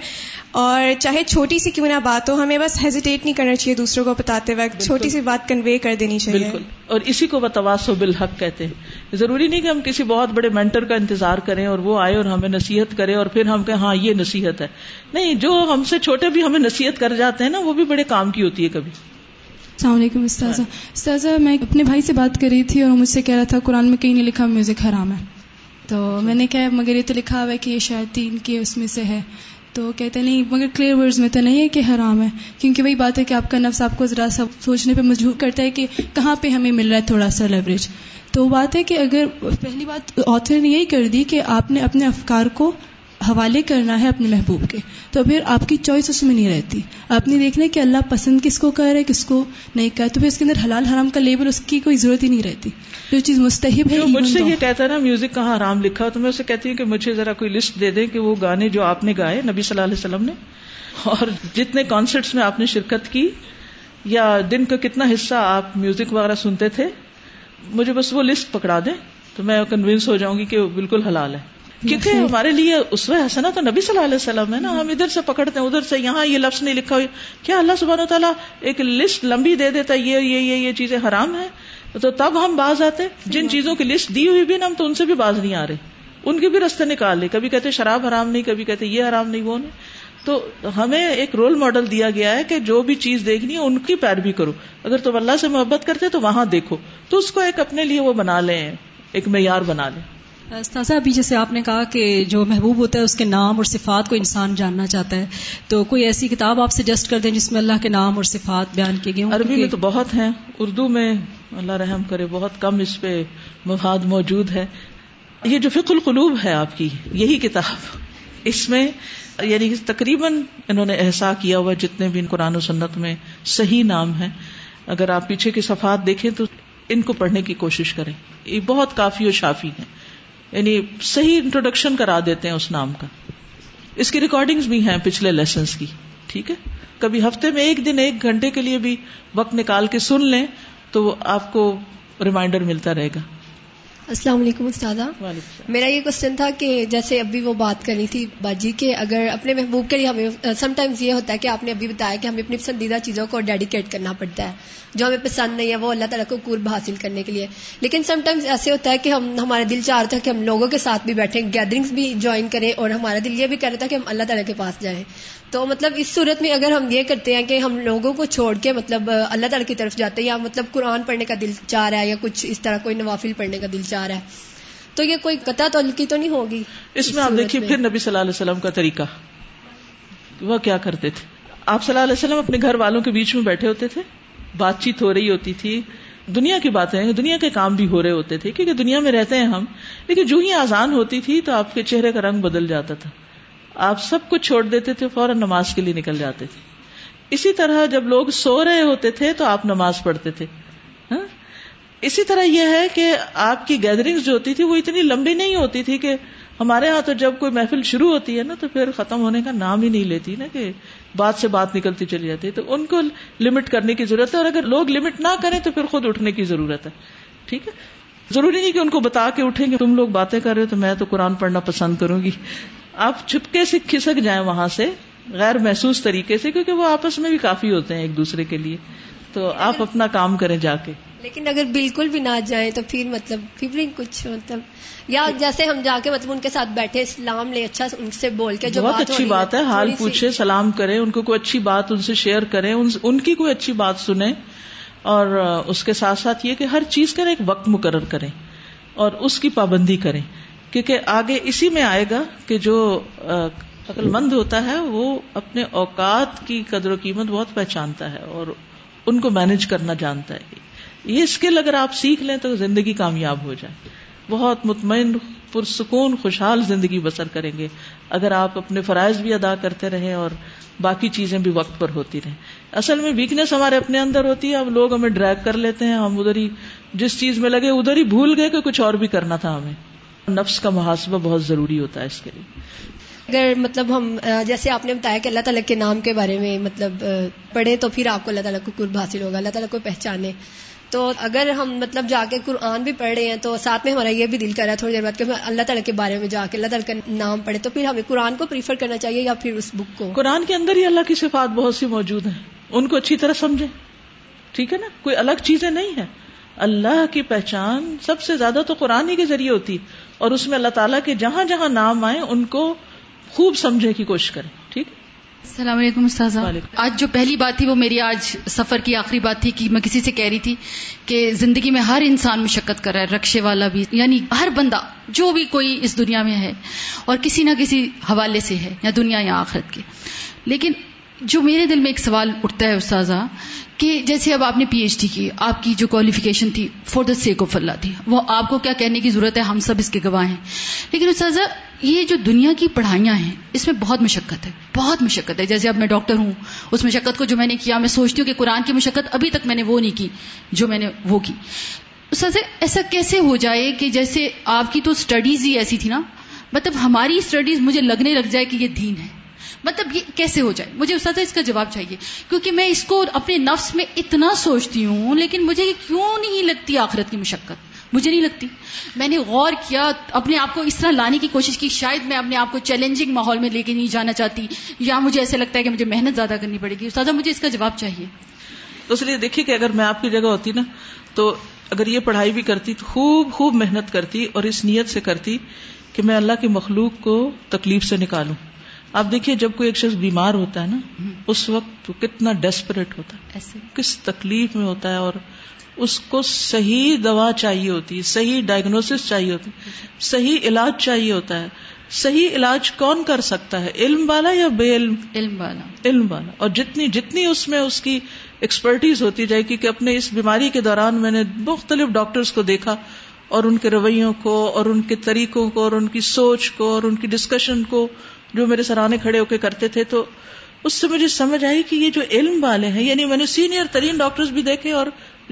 اور چاہے چھوٹی سی کیوں نہ بات ہو ہمیں بس ہیزیٹیٹ نہیں کرنا چاہیے دوسروں کو بتاتے وقت۔ چھوٹی سی بات کنوے کر دینی چاہیے۔ بالکل۔ اور اسی کو بتواس و بالحق کہتے ہیں۔ ضروری نہیں کہ ہم کسی بہت بڑے مینٹر کا انتظار کریں اور وہ آئے اور ہمیں نصیحت کرے اور پھر ہم کہیں ہاں یہ نصیحت ہے۔ نہیں، جو ہم سے چھوٹے بھی ہمیں نصیحت کر جاتے ہیں نا، وہ بھی بڑے کام کی ہوتی ہے کبھی۔ السلام علیکم، استاذہ۔ استاذہ، میں اپنے بھائی سے بات کر رہی تھی اور مجھ سے کہہ رہا تھا، قرآن میں کہیں نہیں لکھا، میوزک حرام ہے۔ تو میں نے کہا، مگر یہ تو لکھا ہوا ہے کہ یہ شاید تین کے اس میں سے ہے۔ تو کہتے نہیں، مگر کلیئر ورڈز میں تو نہیں ہے کہ حرام ہے۔ کیونکہ وہی بات ہے کہ آپ کا نفس آپ کو ذرا سا سوچنے پہ مجبور کرتا ہے کہ کہاں پہ ہمیں مل رہا ہے تھوڑا سا لیوریج تو بات ہے کہ اگر پہلی بات آتھر نے یہی کر دی کہ آپ نے اپنے افکار کو حوالے کرنا ہے اپنے محبوب کے تو پھر آپ کی چوائس اس میں نہیں رہتی۔ آپ نے دیکھنا کہ اللہ پسند کس کو کر رہے کس کو نہیں کر تو پھر اس کے اندر حلال حرام کا لیبل اس کی کوئی ضرورت ہی نہیں رہتی۔ جو چیز مستحب ہے مجھ سے یہ کہتا ہے نا میوزک کہاں حرام لکھا تو میں اسے کہتی ہوں کہ مجھے ذرا کوئی لسٹ دے دیں کہ وہ گانے جو آپ نے گائے نبی صلی اللہ علیہ وسلم نے اور جتنے کانسرٹس میں آپ نے شرکت کی یا دن کا کتنا حصہ آپ میوزک وغیرہ سنتے تھے مجھے بس وہ لسٹ پکڑا دیں تو میں کنوینس ہو جاؤں گی کہ وہ بالکل حلال ہے۔ کیونکہ ہمارے لیے اس میں حسنا تو نبی صلی اللہ علیہ وسلم ہے نا، ہم ادھر سے پکڑتے ہیں، ادھر سے یہاں یہ لفظ نہیں لکھا ہوئی۔ کیا اللہ سبحانہ تعالیٰ ایک لسٹ لمبی دے دیتا یہ یہ یہ یہ چیزیں حرام ہے تو تب ہم باز آتے جن چیزوں کی لسٹ دی ہوئی بھی نا، ہم تو ان سے بھی باز نہیں آ رہے۔ ان کے بھی رستے نکال لے کبھی کہتے شراب حرام نہیں، کبھی کہتے یہ حرام نہیں، وہ نہیں۔ تو ہمیں ایک رول ماڈل دیا گیا ہے کہ جو بھی چیز دیکھنی ہے ان کی پیروی کرو۔ اگر تم اللہ سے محبت کرتے تو وہاں دیکھو۔ تو اس کو ایک اپنے لیے وہ بنا لیں ایک معیار بنا لیں۔ استاذہ ابھی جیسے آپ نے کہا کہ جو محبوب ہوتا ہے اس کے نام اور صفات کو انسان جاننا چاہتا ہے۔ تو کوئی ایسی کتاب آپ سجیسٹ کر دیں جس میں اللہ کے نام اور صفات بیان کیے گئے عربی میں تو بہت ہیں۔ اردو میں اللہ رحم کرے بہت کم اس پہ مفاد موجود ہے۔ یہ جو فکر القلوب ہے آپ کی یہی کتاب۔ اس میں یعنی تقریباً انہوں نے احسا کیا ہوا جتنے بھی ان قرآن و سنت میں صحیح نام ہے اگر آپ پیچھے کی صفات دیکھیں تو ان کو پڑھنے کی کوشش کریں۔ یہ بہت کافی اور شافی ہے یعنی صحیح انٹروڈکشن کرا دیتے ہیں اس نام کا۔ اس کی ریکارڈنگ بھی ہیں پچھلے لیسنس کی۔ ٹھیک ہے؟ کبھی ہفتے میں ایک دن ایک گھنٹے کے لیے بھی وقت نکال کے سن لیں تو آپ کو ریمائنڈر ملتا رہے گا۔ السلام علیکم استاد میرا یہ کوشچن تھا کہ جیسے ابھی وہ بات کرنی تھی باجی کہ اگر اپنے محبوب کے لیے ہمیں سم ٹائمز یہ ہوتا ہے کہ آپ نے ابھی بتایا کہ ہمیں اپنی پسندیدہ چیزوں کو ڈیڈیکیٹ کرنا پڑتا ہے، جو ہمیں پسند نہیں ہے وہ اللہ تعالیٰ کو قرب حاصل کرنے کے لیے۔ لیکن سم ٹائمز ایسے ہوتا ہے کہ ہم، ہمارا دل چاہ رہا تھا کہ ہم لوگوں کے ساتھ بھی بیٹھیں گیدرنگس بھی جوائن کریں اور ہمارا دل یہ بھی کر رہا تھا کہ ہم اللہ تعالیٰ کے پاس جائیں۔ تو مطلب اس صورت میں اگر ہم یہ کرتے ہیں کہ ہم لوگوں کو چھوڑ کے مطلب اللہ تعالیٰ کی طرف جاتے ہیں یا مطلب قرآن پڑھنے کا دل چاہ رہا ہے یا کچھ اس طرح کوئی نوافل پڑھنے کا دل چاہ رہا ہے تو یہ کوئی قطع تلقی تو نہیں ہوگی اس میں آپ دیکھیے پھر نبی صلی اللہ علیہ وسلم کا طریقہ۔ وہ کیا کرتے تھے؟ آپ صلی اللہ علیہ وسلم اپنے گھر والوں کے بیچ میں بیٹھے ہوتے تھے بات چیت ہو رہی ہوتی تھی دنیا کی باتیں دنیا کے کام بھی ہو رہے ہوتے تھے کیونکہ دنیا میں رہتے ہیں ہم۔ لیکن جو ہی آزان ہوتی تھی تو آپ کے چہرے کا رنگ بدل جاتا تھا۔ آپ سب کچھ چھوڑ دیتے تھے، فوراً نماز کے لیے نکل جاتے تھے۔ اسی طرح جب لوگ سو رہے ہوتے تھے تو آپ نماز پڑھتے تھے۔ ہاں؟ اسی طرح یہ ہے کہ آپ کی گیدرنگ جو ہوتی تھی وہ اتنی لمبی نہیں ہوتی تھی کہ ہمارے ہاں تو جب کوئی محفل شروع ہوتی ہے نا تو پھر ختم ہونے کا نام ہی نہیں لیتی نا کہ بات سے بات نکلتی چلی جاتی ہے۔ تو ان کو لمٹ کرنے کی ضرورت ہے اور اگر لوگ لمٹ نہ کریں تو پھر خود اٹھنے کی ضرورت ہے۔ ٹھیک ہے؟ ضروری نہیں کہ ان کو بتا کے اٹھیں گے۔ تم لوگ باتیں کر رہے ہو تو میں تو قرآن پڑھنا پسند کروں گی۔ آپ چھپکے سے کھسک جائیں وہاں سے غیر محسوس طریقے سے کیونکہ وہ آپس میں بھی کافی ہوتے ہیں ایک دوسرے کے لیے۔ تو آپ اپنا کام کریں جا کے۔ لیکن اگر بالکل بھی نہ جائیں تو پھر مطلب پھر کچھ مطلب یا جیسے ہم جا کے مطلب ان کے ساتھ بیٹھے سلام لے اچھا ان سے بول کے جو بہت اچھی بات ہے حال پوچھے سلام کریں ان کو کوئی اچھی بات ان سے شیئر کریں ان کی کوئی اچھی بات سنیں۔ اور اس کے ساتھ ساتھ یہ کہ ہر چیز کا ایک وقت مقرر کریں اور اس کی پابندی کریں۔ کیونکہ آگے اسی میں آئے گا کہ جو عقل مند ہوتا ہے، وہ اپنے اوقات کی قدر و قیمت بہت پہچانتا ہے اور ان کو مینج کرنا جانتا ہے۔ یہ اسکل اگر آپ سیکھ لیں تو زندگی کامیاب ہو جائے۔ بہت مطمئن، پرسکون، خوشحال زندگی بسر کریں گے۔ اگر آپ اپنے فرائض بھی ادا کرتے رہیں اور باقی چیزیں بھی وقت پر ہوتی رہیں۔ اصل میں ویکنیس ہمارے اپنے اندر ہوتی ہے۔ اب لوگ ہمیں ڈریگ کر لیتے ہیں۔ ہم ادھر ہی، جس چیز میں لگے، ادھر ہی بھول گئے کہ کچھ اور بھی کرنا تھا ہمیں۔ نفس کا محاسبہ بہت ضروری ہوتا ہے اس کے لیے۔ اگر مطلب ہم جیسے آپ نے بتایا کہ اللہ تعالیٰ کے نام کے بارے میں مطلب پڑھے تو پھر آپ کو اللہ تعالیٰ کو قرب حاصل ہوگا اللہ تعالیٰ کو پہچانے۔ تو اگر ہم مطلب جا کے قرآن بھی پڑھ رہے ہیں تو ساتھ میں ہمارا یہ بھی دل کر رہا ہے تھوڑی دیر بعد کہ اللہ تعالیٰ کے بارے میں جا کے اللہ تعالیٰ کا نام پڑھے تو پھر ہمیں قرآن کو پریفر کرنا چاہیے یا پھر اس بک کو۔ قرآن کے اندر ہی اللہ کی صفات بہت سی موجود ہیں۔ ان کو اچھی طرح سمجھے ٹھیک ہے نا؟ کوئی الگ چیزیں نہیں ہے اللہ کی پہچان سب سے زیادہ تو قرآن ہی کے ذریعے ہوتی اور اس میں اللہ تعالیٰ کے جہاں جہاں نام آئے ان کو خوب سمجھنے کی کوشش کریں ٹھیک؟ السلام علیکم استاذ آج جو پہلی بات تھی وہ میری آج سفر کی آخری بات تھی کہ میں کسی سے کہہ رہی تھی کہ زندگی میں ہر انسان مشقت کر رہا ہے رکشے والا بھی یعنی ہر بندہ جو بھی کوئی اس دنیا میں ہے اور کسی نہ کسی حوالے سے ہے یا دنیا یا آخرت کے لیکن جو میرے دل میں ایک سوال اٹھتا ہے استاذہ، کہ جیسے اب آپ نے پی ایچ ڈی کی، آپ کی جو کوالیفیکیشن تھی، فور دا سیک آف اللہ تھی، وہ آپ کو کیا کہنے کی ضرورت ہے؟ ہم سب اس کے گواہ ہیں۔ لیکن استاذہ، یہ جو دنیا کی پڑھائیاں ہیں، اس میں بہت مشقت ہے، بہت مشقت ہے۔ جیسے اب میں ڈاکٹر ہوں، اس مشقت کو جو میں نے کیا، میں سوچتی ہوں کہ قرآن کی مشقت ابھی تک میں نے وہ نہیں کی، جو میں نے وہ کی۔ استاذ ایسا کیسے ہو جائے کہ جیسے آپ کی تو اسٹڈیز ہی ایسی تھی نا؟ مطلب ہماری اسٹڈیز مجھے لگنے لگ جائے کہ یہ دین ہے۔ مطلب یہ کیسے ہو جائے؟ مجھے استاد اس کا جواب چاہیے، کیونکہ میں اس کو اپنے نفس میں اتنا سوچتی ہوں، لیکن مجھے یہ کیوں نہیں لگتی آخرت کی مشقت؟ مجھے نہیں لگتی۔ میں نے غور کیا، اپنے آپ کو اس طرح لانے کی کوشش کی، شاید میں اپنے آپ کو چیلنجنگ ماحول میں لے کے نہیں جانا چاہتی، یا مجھے ایسا لگتا ہے کہ مجھے محنت زیادہ کرنی پڑے گی۔ استاد مجھے اس کا جواب چاہیے۔ تو اس لیے دیکھیے کہ اگر میں آپ کی جگہ ہوتی نا، تو اگر یہ پڑھائی بھی کرتی، تو خوب خوب محنت کرتی اور اس نیت سے کرتی کہ میں اللہ کی مخلوق کو تکلیف سے نکالوں۔ آپ دیکھیے جب کوئی ایک شخص بیمار ہوتا ہے نا اس وقت کتنا ڈیسپریٹ ہوتا ہے۔ ایسے۔ کس تکلیف میں ہوتا ہے اور اس کو صحیح دوا چاہیے ہوتی ہے صحیح ڈائگنوس چاہیے ہوتی صحیح علاج چاہیے ہوتا ہے۔ صحیح علاج کون کر سکتا ہے؟ علم والا یا بے علم؟ علم والا۔ علم والا۔ اور جتنی جتنی اس میں اس کی ایکسپرٹیز ہوتی جائے گی کہ اپنے اس بیماری کے دوران میں نے مختلف ڈاکٹرز کو دیکھا اور ان کے رویوں کو اور ان کے طریقوں کو اور ان کی سوچ کو اور ان کی ڈسکشن کو جو میرے سرانے کھڑے ہو کے کرتے تھے، تو اس سے مجھے سمجھ آئی کہ یہ جو علم والے ہیں یعنی میں نے سینئر ترین ڈاکٹر بھی دیکھے اور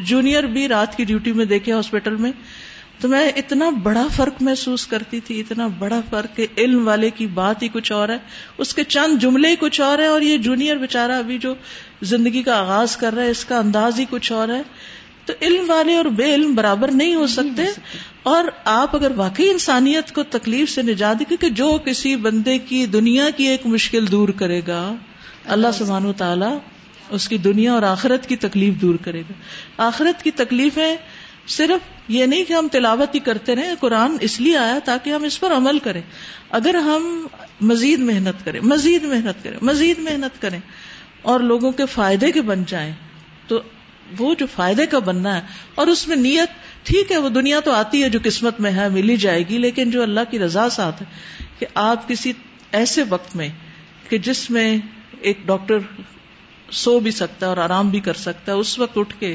جونیئر بھی رات کی ڈیوٹی میں دیکھے ہاسپٹل میں، تو میں اتنا بڑا فرق محسوس کرتی تھی، اتنا بڑا فرق کہ علم والے کی بات ہی کچھ اور ہے، اس کے چند جملے ہی کچھ اور ہے، اور یہ جونیئر بےچارا ابھی جو زندگی کا آغاز کر رہا ہے، اس کا انداز ہی کچھ اور ہے۔ تو علم والے اور بے علم برابر نہیں ہو سکتے۔ اور آپ اگر واقعی انسانیت کو تکلیف سے نجات کیونکہ جو کسی بندے کی دنیا کی ایک مشکل دور کرے گا، اللہ سبحان و تعالی اس کی دنیا اور آخرت کی تکلیف دور کرے گا۔ آخرت کی تکلیفیں صرف یہ نہیں کہ ہم تلاوت ہی کرتے رہے قرآن اس لیے آیا تاکہ ہم اس پر عمل کریں۔ اگر ہم مزید محنت کریں، مزید محنت کریں، مزید محنت کریں اور لوگوں کے فائدے کے بن جائیں، تو وہ جو فائدے کا بننا ہے اور اس میں نیت، ٹھیک ہے، وہ دنیا تو آتی ہے جو قسمت میں ہے، ملی جائے گی، لیکن جو اللہ کی رضا ساتھ ہے کہ آپ کسی ایسے وقت میں کہ جس میں ایک ڈاکٹر سو بھی سکتا ہے اور آرام بھی کر سکتا ہے، اس وقت اٹھ کے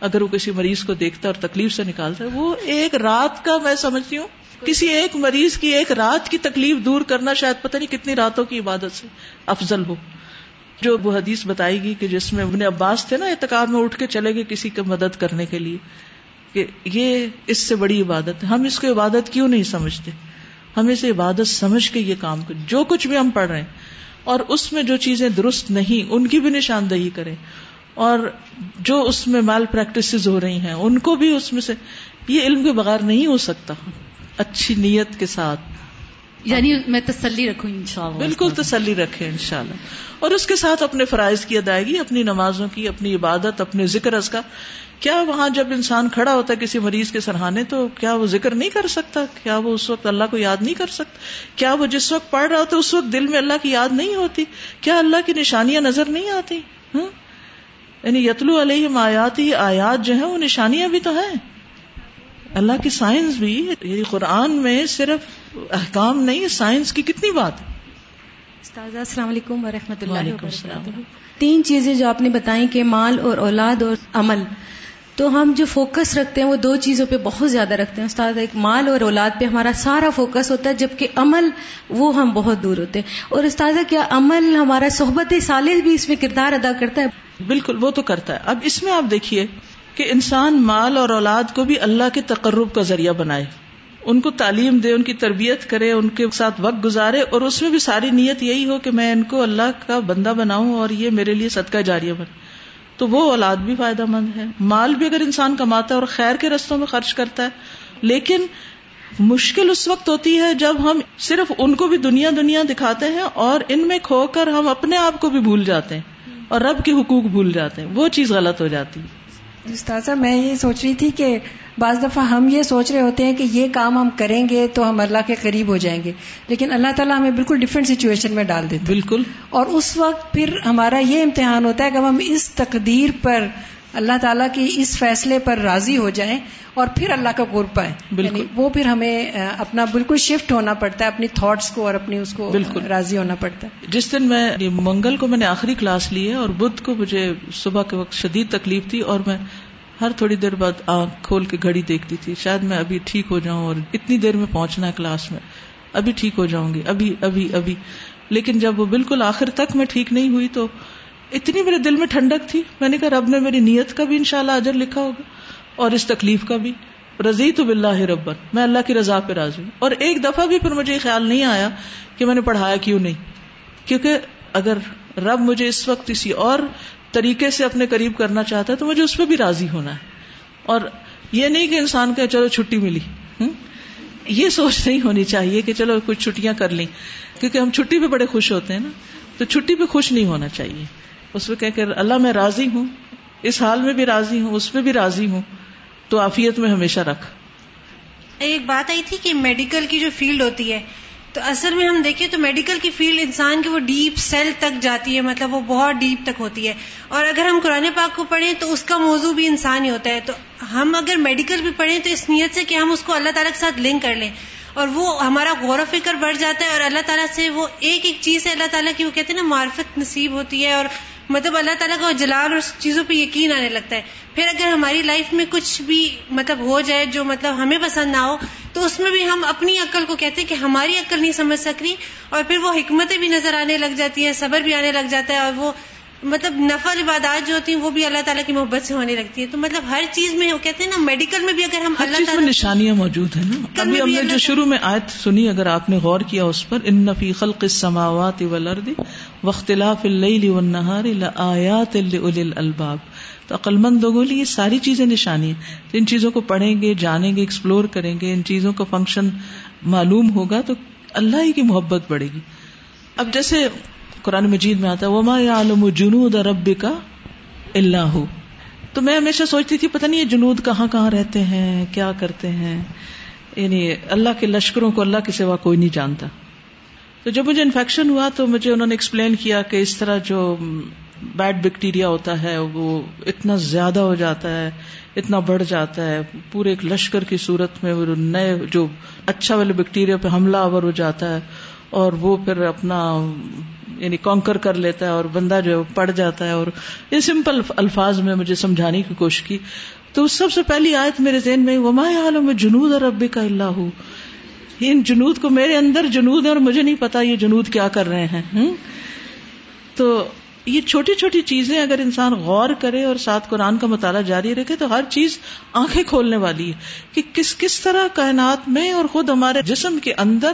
اگر وہ کسی مریض کو دیکھتا ہے اور تکلیف سے نکالتا ہے، وہ ایک رات کا میں سمجھتی ہوں، کسی ایک مریض کی ایک رات کی تکلیف دور کرنا شاید پتہ نہیں کتنی راتوں کی عبادت سے افضل ہو۔ جو وہ حدیث بتائے گی کہ جس میں ابن عباس تھے نا اعتکاب میں اٹھ کے چلے گئے کسی کی مدد کرنے کے لیے، کہ یہ اس سے بڑی عبادت ہے ہم اس کو عبادت کیوں نہیں سمجھتے؟ ہم اسے عبادت سمجھ کے یہ کام کریں، جو کچھ بھی ہم پڑھ رہے ہیں، اور اس میں جو چیزیں درست نہیں، ان کی بھی نشاندہی کریں۔ اور جو اس میں مال پریکٹس ہو رہی ہیں، ان کو بھی اس میں سے یہ علم کے بغیر نہیں ہو سکتا۔ اچھی نیت کے ساتھ۔ یعنی میں تسلی رکھوں انشاءاللہ بالکل تسلی رکھے انشاءاللہ۔ اور اس کے ساتھ اپنے فرائض کی ادائیگی اپنی نمازوں کی اپنی عبادت اپنے ذکر از کا۔ کیا وہاں جب انسان کھڑا ہوتا ہے کسی مریض کے سرحانے تو کیا وہ ذکر نہیں کر سکتا؟ کیا وہ اس وقت اللہ کو یاد نہیں کر سکتا؟ کیا وہ جس وقت پڑھ رہا ہوتا اس وقت دل میں اللہ کی یاد نہیں ہوتی؟ کیا اللہ کی نشانیاں نظر نہیں آتی؟ ہاں یعنی یتلو علیہ آیاتی آیات جو ہیں وہ نشانیاں بھی تو ہیں۔ اللہ کی سائنس بھی یعنی قرآن میں صرف احکام نہیں سائنس کی کتنی بات السلام علیکم و رحمۃ اللہ وبرکاتہ۔ تین چیزیں جو آپ نے بتائیں کہ مال اور اولاد اور عمل تو ہم جو فوکس رکھتے ہیں وہ دو چیزوں پہ بہت زیادہ رکھتے ہیں۔ استاد ایک مال اور اولاد پہ ہمارا سارا فوکس ہوتا ہے جبکہ عمل وہ ہم بہت دور ہوتے ہیں۔ اور استاذہ کیا عمل ہمارا صحبت سالے بھی اس میں کردار ادا کرتا ہے؟ بالکل وہ تو کرتا ہے۔ اب اس میں آپ دیکھیے کہ انسان مال اور اولاد کو بھی اللہ کے تقرب کا ذریعہ بنائے۔ ان کو تعلیم دے، ان کی تربیت کرے، ان کے ساتھ وقت گزارے، اور اس میں بھی ساری نیت یہی ہو کہ میں ان کو اللہ کا بندہ بناؤں اور یہ میرے لیے صدقہ جاریہ بنے تو وہ اولاد بھی فائدہ مند ہے۔ مال بھی اگر انسان کماتا ہے اور خیر کے رستوں میں خرچ کرتا ہے، لیکن مشکل اس وقت ہوتی ہے جب ہم صرف ان کو بھی دنیا دنیا دکھاتے ہیں اور ان میں کھو کر ہم اپنے آپ کو بھی بھول جاتے ہیں اور رب کے حقوق بھول جاتے ہیں۔ وہ چیز غلط ہو جاتی ہے۔ استاذہ میں یہ سوچ رہی تھی کہ بعض دفعہ ہم یہ سوچ رہے ہوتے ہیں کہ یہ کام ہم کریں گے تو ہم اللہ کے قریب ہو جائیں گے لیکن اللہ تعالیٰ ہمیں بالکل ڈفرینٹ سچویشن میں ڈال دیتے بالکل۔ اور اس وقت پھر ہمارا یہ امتحان ہوتا ہے کہ ہم اس تقدیر پر اللہ تعالیٰ کی اس فیصلے پر راضی ہو جائیں اور پھر اللہ کا پائے بالکل۔ یعنی وہ پھر ہمیں اپنا بالکل شفٹ ہونا پڑتا ہے اپنی تھاٹس کو اور اپنی اس کو بالکل۔ راضی ہونا پڑتا ہے۔ جس دن میں منگل کو میں نے آخری کلاس لی ہے اور بدھ کو مجھے صبح کے وقت شدید تکلیف تھی اور میں ہر تھوڑی دیر بعد آنکھ کھول کے گھڑی دیکھتی تھی۔ شاید میں ابھی ٹھیک ہو جاؤں اور اتنی دیر میں پہنچنا ہے کلاس میں۔ ابھی ٹھیک ہو جاؤں گی ابھی ابھی ابھی۔ لیکن جب وہ بالکل آخر تک میں ٹھیک نہیں ہوئی تو اتنی میرے دل میں ٹھنڈک تھی۔ میں نے کہا، رب نے میری نیت کا بھی ان شاء اللہ اجر لکھا ہوگا اور اس تکلیف کا بھی۔ رضی تو بلّہ ربن میں اللہ کی رضا پہ راضی ہوں۔ اور ایک دفعہ بھی پھر مجھے یہ خیال نہیں آیا کہ میں نے پڑھایا کیوں نہیں۔ کیونکہ اگر رب مجھے اس وقت کسی اور طریقے سے اپنے قریب کرنا چاہتا ہے، تو مجھے اس پہ بھی راضی ہونا ہے۔ اور یہ نہیں کہ انسان کا چلو چھٹی ملی۔ یہ سوچ نہیں ہونی چاہیے کہ چلو کچھ چھٹیاں کر لیں۔ کیونکہ ہم چھٹی پہ بڑے خوش ہوتے ہیں نا، تو چھٹی پہ خوش نہیں ہونا چاہیے۔ اس پہ کہ اللہ میں راضی ہوں، اس حال میں بھی راضی ہوں، اس پہ بھی راضی ہوں، تو آفیت میں ہمیشہ رکھ۔ ایک بات آئی تھی کہ میڈیکل کی جو فیلڈ ہوتی ہے، تو اصل میں ہم دیکھیں تو میڈیکل کی فیلڈ انسان کی وہ ڈیپ سیل تک جاتی ہے مطلب وہ بہت ڈیپ تک ہوتی ہے۔ اور اگر ہم قرآن پاک کو پڑھیں تو اس کا موضوع بھی انسان ہی ہوتا ہے۔ تو ہم اگر میڈیکل بھی پڑھیں تو اس نیت سے کہ ہم اس کو اللہ تعالیٰ کے ساتھ لنک کر لیں۔ اور وہ ہمارا غور و فکر بڑھ جاتا ہے اور اللہ تعالیٰ سے وہ ایک ایک چیز ہے اللہ تعالیٰ کی وہ کہتے ہیں نا، معرفت نصیب ہوتی ہے اور مطلب اللہ تعالیٰ کا جلال اور چیزوں پہ یقین آنے لگتا ہے۔ پھر اگر ہماری لائف میں کچھ بھی مطلب ہو جائے جو مطلب ہمیں پسند نہ ہو، تو اس میں بھی ہم اپنی عقل کو کہتے ہیں کہ ہماری عقل نہیں سمجھ سکتی اور پھر وہ حکمتیں بھی نظر آنے لگ جاتی ہیں، صبر بھی آنے لگ جاتا ہے اور وہ مطلب نفل عبادات جو ہوتی ہیں وہ بھی اللہ تعالیٰ کی محبت سے ہونے لگتی ہے تو مطلب ہر چیز میں وہ کہتے ہیں نا میڈیکل میں بھی اگر ہم اللہ چیز میں نشانیاں موجود ہیں نا۔ ابھی ہم نے جو شروع میں آیت سنی اگر آپ نے غور کیا اس پر ان نفی خلق السماوات والارض واختلاف اللیل والنہار لآیات لأولی الالباب تو عقل مند لوگوں لیے ساری چیزیں نشانی ہیں۔ ان چیزوں کو پڑھیں گے جانیں گے ایکسپلور کریں گے ان چیزوں کا فنکشن معلوم ہوگا تو اللہ ہی کی محبت بڑھے گی۔ اب جیسے قرآن مجید میں آتا ہے، وما عالم جنود رب کا اللہ تو میں ہمیشہ سوچتی تھی، پتہ نہیں یہ جنود کہاں کہاں رہتے ہیں، کیا کرتے ہیں۔ یعنی اللہ کے لشکروں کو اللہ کے سوا کوئی نہیں جانتا۔ تو جب مجھے انفیکشن ہوا تو مجھے انہوں نے ایکسپلین کیا کہ اس طرح جو بیڈ بیکٹیریا ہوتا ہے، وہ اتنا زیادہ ہو جاتا ہے، اتنا بڑھ جاتا ہے۔ پورے ایک لشکر کی صورت میں وہ نئے جو اچھا والے بیکٹیریا پہ حملہ آور ہو جاتا ہے اور وہ پھر اپنا یعنی کانکر کر لیتا ہے اور بندہ جو پڑ جاتا ہے اور یہ سمپل الفاظ میں مجھے سمجھانے کی کوشش کی۔ تو سب سے پہلی آیت میرے ذہن میں وما عالم جنود اور رب کا اللہ ہوں ان جنود کو میرے اندر جنود ہے اور مجھے نہیں پتا یہ جنود کیا کر رہے ہیں۔ تو یہ چھوٹی چھوٹی چیزیں اگر انسان غور کرے اور ساتھ قرآن کا مطالعہ جاری رکھے تو ہر چیز آنکھیں کھولنے والی ہے کہ کس کس طرح کائنات میں اور خود ہمارے جسم کے اندر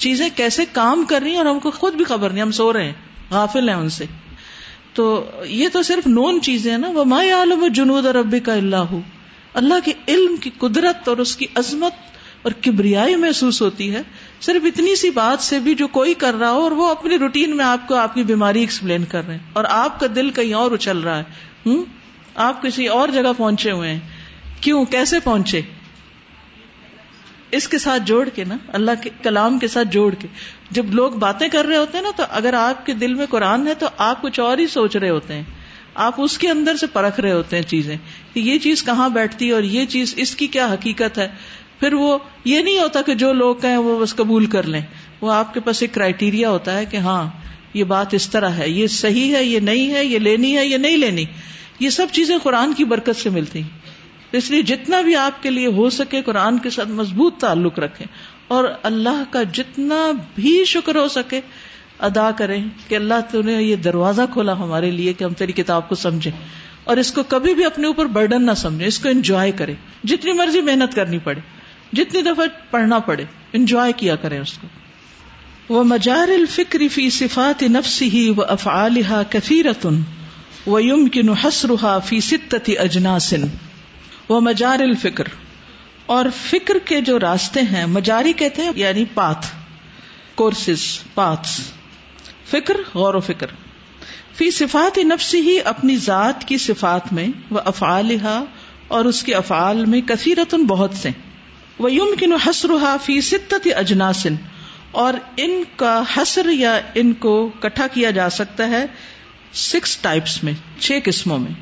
چیزیں کیسے کام کر رہی ہیں اور ہم کو خود بھی خبر نہیں، ہم سو رہے ہیں، غافل ہیں ان سے۔ تو یہ تو صرف نون چیزیں نا۔ وہ ماں عالم جنود اور ربی کا اللہ ہو اللہ کے علم کی قدرت اور اس کی عظمت اور کبریائی محسوس ہوتی ہے۔ صرف اتنی سی بات سے بھی جو کوئی کر رہا ہو اور وہ اپنی روٹین میں آپ کو، آپ کی بیماری ایکسپلین کر رہے ہیں۔ اور آپ کا دل کہیں اور اچل رہا ہے۔ ہوں آپ کسی اور جگہ پہنچے ہوئے ہیں۔ کیوں؟ کیسے پہنچے؟ اس کے ساتھ جوڑ کے نا، اللہ کے کلام کے ساتھ جوڑ کے۔ جب لوگ باتیں کر رہے ہوتے ہیں نا، تو اگر آپ کے دل میں قرآن ہے تو آپ کچھ اور ہی سوچ رہے ہوتے ہیں۔ آپ اس کے اندر سے پرکھ رہے ہوتے ہیں چیزیں کہ یہ چیز کہاں بیٹھتی ہے اور یہ چیز اس کی کیا حقیقت ہے۔ پھر وہ یہ نہیں ہوتا کہ جو لوگ کہیں وہ بس قبول کر لیں۔ وہ آپ کے پاس ایک کرائٹیریا ہوتا ہے کہ ہاں یہ بات اس طرح ہے، یہ صحیح ہے، یہ نہیں ہے، یہ لینی ہے، یہ نہیں لینی۔ یہ سب چیزیں قرآن کی برکت سے ملتی۔ ہیں اس لیے جتنا بھی آپ کے لیے ہو سکے قرآن کے ساتھ مضبوط تعلق رکھیں اور اللہ کا جتنا بھی شکر ہو سکے ادا کریں کہ اللہ تو نے یہ دروازہ کھولا ہمارے لیے کہ ہم تیری کتاب کو سمجھیں اور اس کو کبھی بھی اپنے اوپر برڈن نہ سمجھے اس کو انجوائے کرے جتنی مرضی محنت کرنی پڑے، جتنی دفعہ پڑھنا پڑے انجوائے کیا کریں اس کو۔ وہ مجار الفکر فی صفات نفس ہی و افعالحا کثیرتن و یم کی نحسرا فی ستتی اجناسن وہ مجار الفکر۔ اور فکر کے جو راستے ہیں، مجاری کہتے ہیں یعنی پاتھ کورسز پاتھ فکر، غور و فکر۔ فی صفات نفسی ہی اپنی ذات کی صفات میں وہ افعالحا اور اس کے افعال میں کثیرتن بہت سے۔ وہ یم کن حسرا فی ست اجناسن اور ان کا حسر یا ان کو کٹھا کیا جا سکتا ہے سکس ٹائپس میں، چھ قسموں میں۔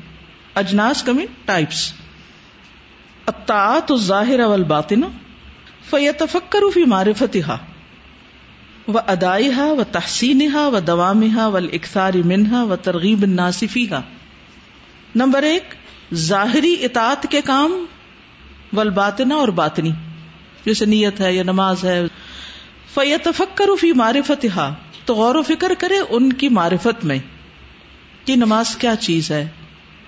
اجناس کمی ٹائپس اب ظاہر اول باطن فیتفکر فی معرفتہ و ادائی ہا و تحسین ہا و دوام ہا و اکثار منہا و ترغیب ناصفی ہا نمبر ایک، ظاہری اطاعت کے کام والباطنہ اور باطنی جیسے نیت ہے یا نماز ہے۔ فیتفکر فی معرفت ہا تو غور و فکر کرے ان کی معرفت میں کہ نماز کیا چیز ہے۔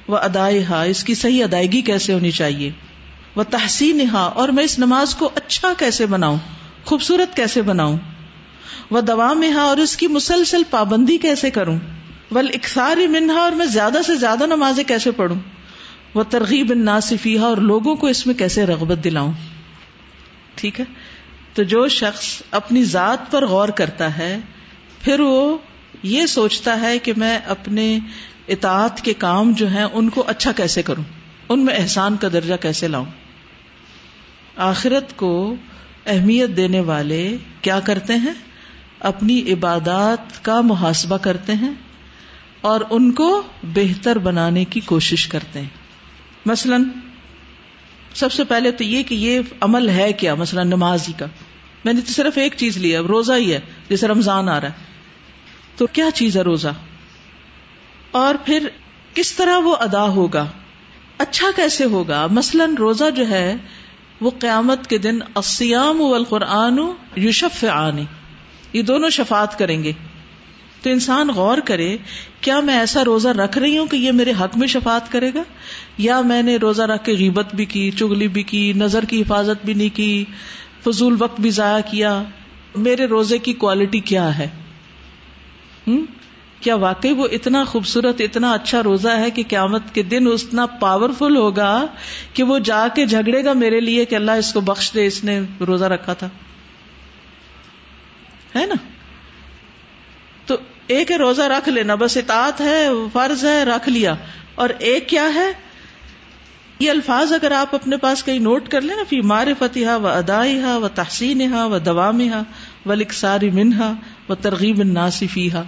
وہ ادائے ہا اس کی صحیح ادائیگی کیسے ہونی چاہیے؟ وہ تحسین اور میں اس نماز کو اچھا کیسے بناؤں؟ خوبصورت کیسے بناؤں؟ وہ دوا میں ہا اور اس کی مسلسل پابندی کیسے کروں؟ ول اکثار منہا، اور میں زیادہ سے زیادہ نمازیں کیسے پڑھوں؟ وہ ترغیب ناصفی اور لوگوں کو اس میں کیسے رغبت دلاؤں؟ ٹھیک ہے؟ تو جو شخص اپنی ذات پر غور کرتا ہے، پھر وہ یہ سوچتا ہے کہ میں اپنے اطاعت کے کام جو ہیں، ان کو اچھا کیسے کروں؟ ان میں احسان کا درجہ کیسے لاؤں؟ آخرت کو اہمیت دینے والے کیا کرتے ہیں؟ اپنی عبادات کا محاسبہ کرتے ہیں اور ان کو بہتر بنانے کی کوشش کرتے ہیں۔ مثلاً، سب سے پہلے تو یہ کہ یہ عمل ہے کیا؟ مثلا نماز ہی کا۔ میں نے تو صرف ایک چیز لیا روزہ ہی ہے، جیسے رمضان آ رہا ہے۔ تو کیا چیز ہے روزہ؟ اور پھر کس طرح وہ ادا ہوگا؟ اچھا کیسے ہوگا؟ مثلاً روزہ جو ہے وہ قیامت کے دن اسیام والقرآن یوشف آنی یہ دونوں شفات کریں گے۔ تو انسان غور کرے، کیا میں ایسا روزہ رکھ رہی ہوں کہ یہ میرے حق میں شفات کرے گا؟ یا میں نے روزہ رکھ کے غیبت بھی کی، چگلی بھی کی، نظر کی حفاظت بھی نہیں کی، فضول وقت بھی ضائع کیا؟ میرے روزے کی کوالٹی کیا ہے؟ کیا واقعی وہ اتنا خوبصورت، اتنا اچھا روزہ ہے کہ قیامت کے دن اتنا پاورفل ہوگا کہ وہ جا کے جھگڑے گا میرے لیے کہ اللہ اس کو بخش دے، اس نے روزہ رکھا تھا۔ ہے نا؟ تو ایک ہے روزہ رکھ لینا، بس اطاعت ہے، فرض ہے، رکھ لیا۔ اور ایک کیا ہے؟ یہ الفاظ اگر آپ اپنے پاس کہیں نوٹ کر لیں نا فی مار فتح و ادائی ہا و تحسین ہا و دوام ہا و لکساری منہا و ترغیب الناس فی ہا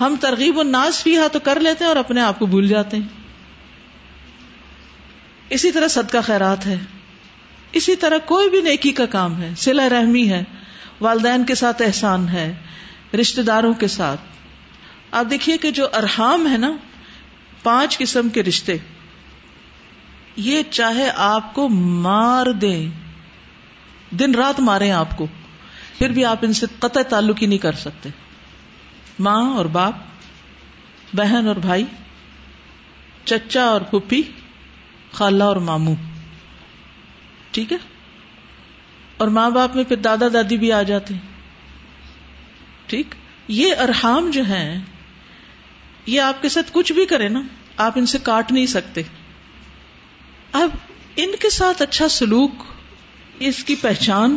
ہم ترغیب الناس فی ہا تو کر لیتے ہیں اور اپنے آپ کو بھول جاتے ہیں۔ اسی طرح صدقہ خیرات ہے۔ اسی طرح کوئی بھی نیکی کا کام ہے سلا رحمی ہے، والدین کے ساتھ احسان ہے رشتے داروں کے ساتھ۔ آپ دیکھیے کہ جو ارحام ہے نا، پانچ قسم کے رشتے، یہ چاہے آپ کو مار دیں، دن رات مارے آپ کو، پھر بھی آپ ان سے قطع تعلق ہی نہیں کر سکتے۔ ماں اور باپ، بہن اور بھائی، چچا اور پھپھی خالہ اور ماموں۔ ٹھیک ہے؟ اور ماں باپ میں پھر دادا دادی بھی آ جاتے ہیں۔ ٹھیک؟ یہ ارحام جو ہیں، یہ آپ کے ساتھ کچھ بھی کرے نا، آپ ان سے کاٹ نہیں سکتے۔ اب ان کے ساتھ اچھا سلوک، اس کی پہچان،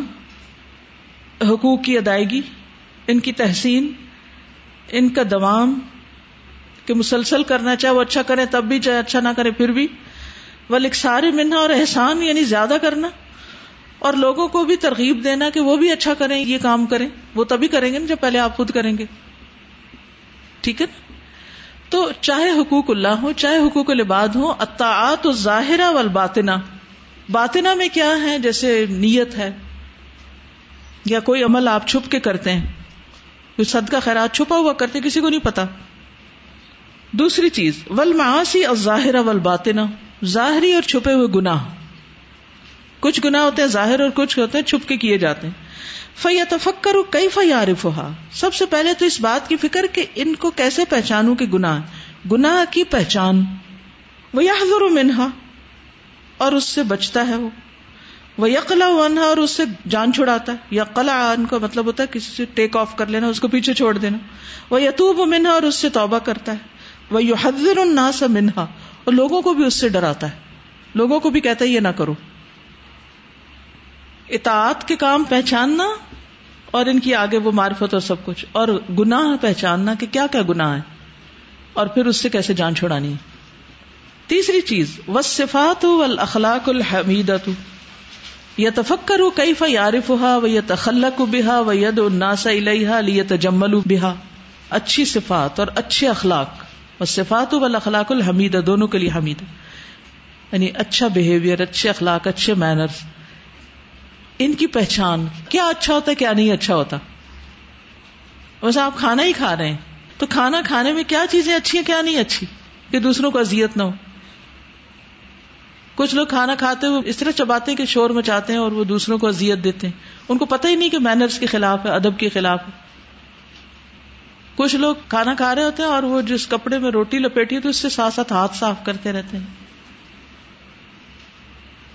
حقوق کی ادائیگی، ان کی تحسین ان کا دوام کہ مسلسل کرنا چاہے وہ اچھا کرے تب بھی چاہے اچھا نہ کرے پھر بھی۔ وہ سارے منا اور احسان یعنی زیادہ کرنا۔ اور لوگوں کو بھی ترغیب دینا کہ وہ بھی اچھا کریں، یہ کام کریں۔ وہ تبھی کریں گے نا جب پہلے آپ خود کریں گے۔ ٹھیک ہے نا؟ تو چاہے حقوق اللہ ہو چاہے حقوق العباد ہو اطاعت و ظاہرہ والباطنہ۔ باطنہ میں کیا ہے؟ جیسے نیت ہے۔ یا کوئی عمل آپ چھپ کے کرتے ہیں۔ کوئی صدقہ خیرات چھپا ہوا کرتے کسی کو نہیں پتا۔ دوسری چیز ول معاشی اور ظاہر ول باطنا ظاہری اور چھپے ہوئے گناہ۔ کچھ گنا ہوتے ہیں ظاہر اور کچھ ہوتے ہیں چھپ کے کیے جاتے ہیں۔ فیا تفکر کئی فیارف سب سے پہلے تو اس بات کی فکر کہ ان کو کیسے پہچانوں کہ گناہ گناہ کی پہچان وہ یا منہا اور اس سے بچتا ہے وہ۔ وہ یقلا ونہا اور اس سے جان چھڑاتا ہے۔ یقلا ان کا مطلب ہوتا ہے کسی سے ٹیک آف کر لینا، اس کو پیچھے چھوڑ دینا۔ وہ یتوب منہا اور اس سے توبہ کرتا ہے۔ وہ یو حضر الناس منہا اور لوگوں کو بھی اس سے ڈراتا ہے۔ لوگوں کو بھی کہتا ہے، یہ نہ کرو۔ اطاعت کے کام پہچاننا اور ان کی آگے وہ معرفت اور سب کچھ۔ اور گناہ پہچاننا کہ کیا کیا گناہ ہے۔ اور پھر اس سے کیسے جان چھڑانی ہے۔ تیسری چیز و صفات اخلاق الحمیدت یا تفکر کئی فارف ہا و یا تخلق بحا و ید الناس الحا لی تجمل بحا اچھی صفات اور اچھے اخلاق۔ اور صفات و اخلاق الحمید دونوں کے لیے حمید۔ یعنی اچھا بہیویئر اچھے اخلاق، اچھے مینرز ان کی پہچان، کیا اچھا ہوتا ہے، کیا نہیں اچھا ہوتا۔ ویسے آپ کھانا ہی کھا رہے ہیں۔ تو کھانا کھانے میں کیا چیزیں اچھی ہیں، کیا نہیں اچھی؟ کہ دوسروں کو اذیت نہ ہو۔ کچھ لوگ کھانا کھاتے ہوئے اس طرح چباتے ہیں کہ شور مچاتے ہیں اور وہ دوسروں کو اذیت دیتے ہیں۔ ان کو پتہ ہی نہیں کہ مینرس کے خلاف ہے، ادب کے خلاف ہے۔ کچھ لوگ کھانا کھا رہے ہوتے ہیں اور وہ جس کپڑے میں روٹی لپیٹی تو اس سے ساتھ ساتھ ہاتھ صاف کرتے رہتے ہیں۔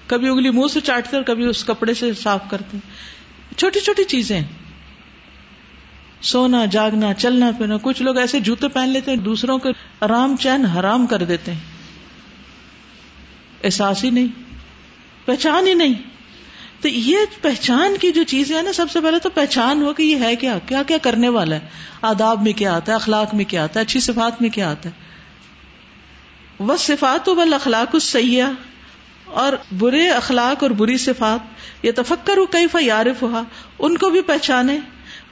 کبھی اگلی منہ سے چاٹتے اور کبھی اس کپڑے سے صاف کرتے چھوٹی چھوٹی چیزیں۔ سونا، جاگنا، چلنا پھرنا، کچھ لوگ ایسے جوتے پہن لیتے ہیں، دوسروں کے آرام چین حرام کر دیتے ہیں۔ احساس ہی نہیں، پہچان ہی نہیں۔ تو یہ پہچان کی جو چیزیں ہیں نا، سب سے پہلے تو پہچان ہو کہ یہ ہے کیا کیا کیا کرنے والا ہے۔ آداب میں کیا آتا ہے، اخلاق میں کیا آتا ہے، اچھی صفات میں کیا آتا ہے۔ وہ صفات و بل اخلاق اس سیاح اور برے اخلاق اور بری صفات یہ تفکر ہو کئی فارف ہوا ان کو بھی پہچانے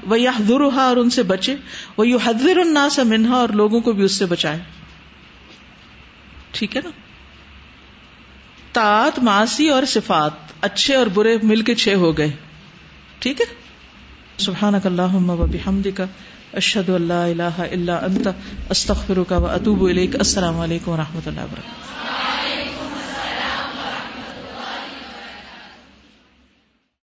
وہ یا اور ان سے بچے۔ وہ یو حضر النا منہا اور لوگوں کو بھی اس سے بچائے۔ ٹھیک ہے نا؟ طاعت ماسی اور صفات اچھے اور برے مل کے چھ ہو گئے۔ ٹھیک ہے؟ سبحان اللہ حمد کا اشد اللہ اللہ اللہ انت استخر کا اطوب السلام علیکم و رحمۃ اللہ وبرکاتہ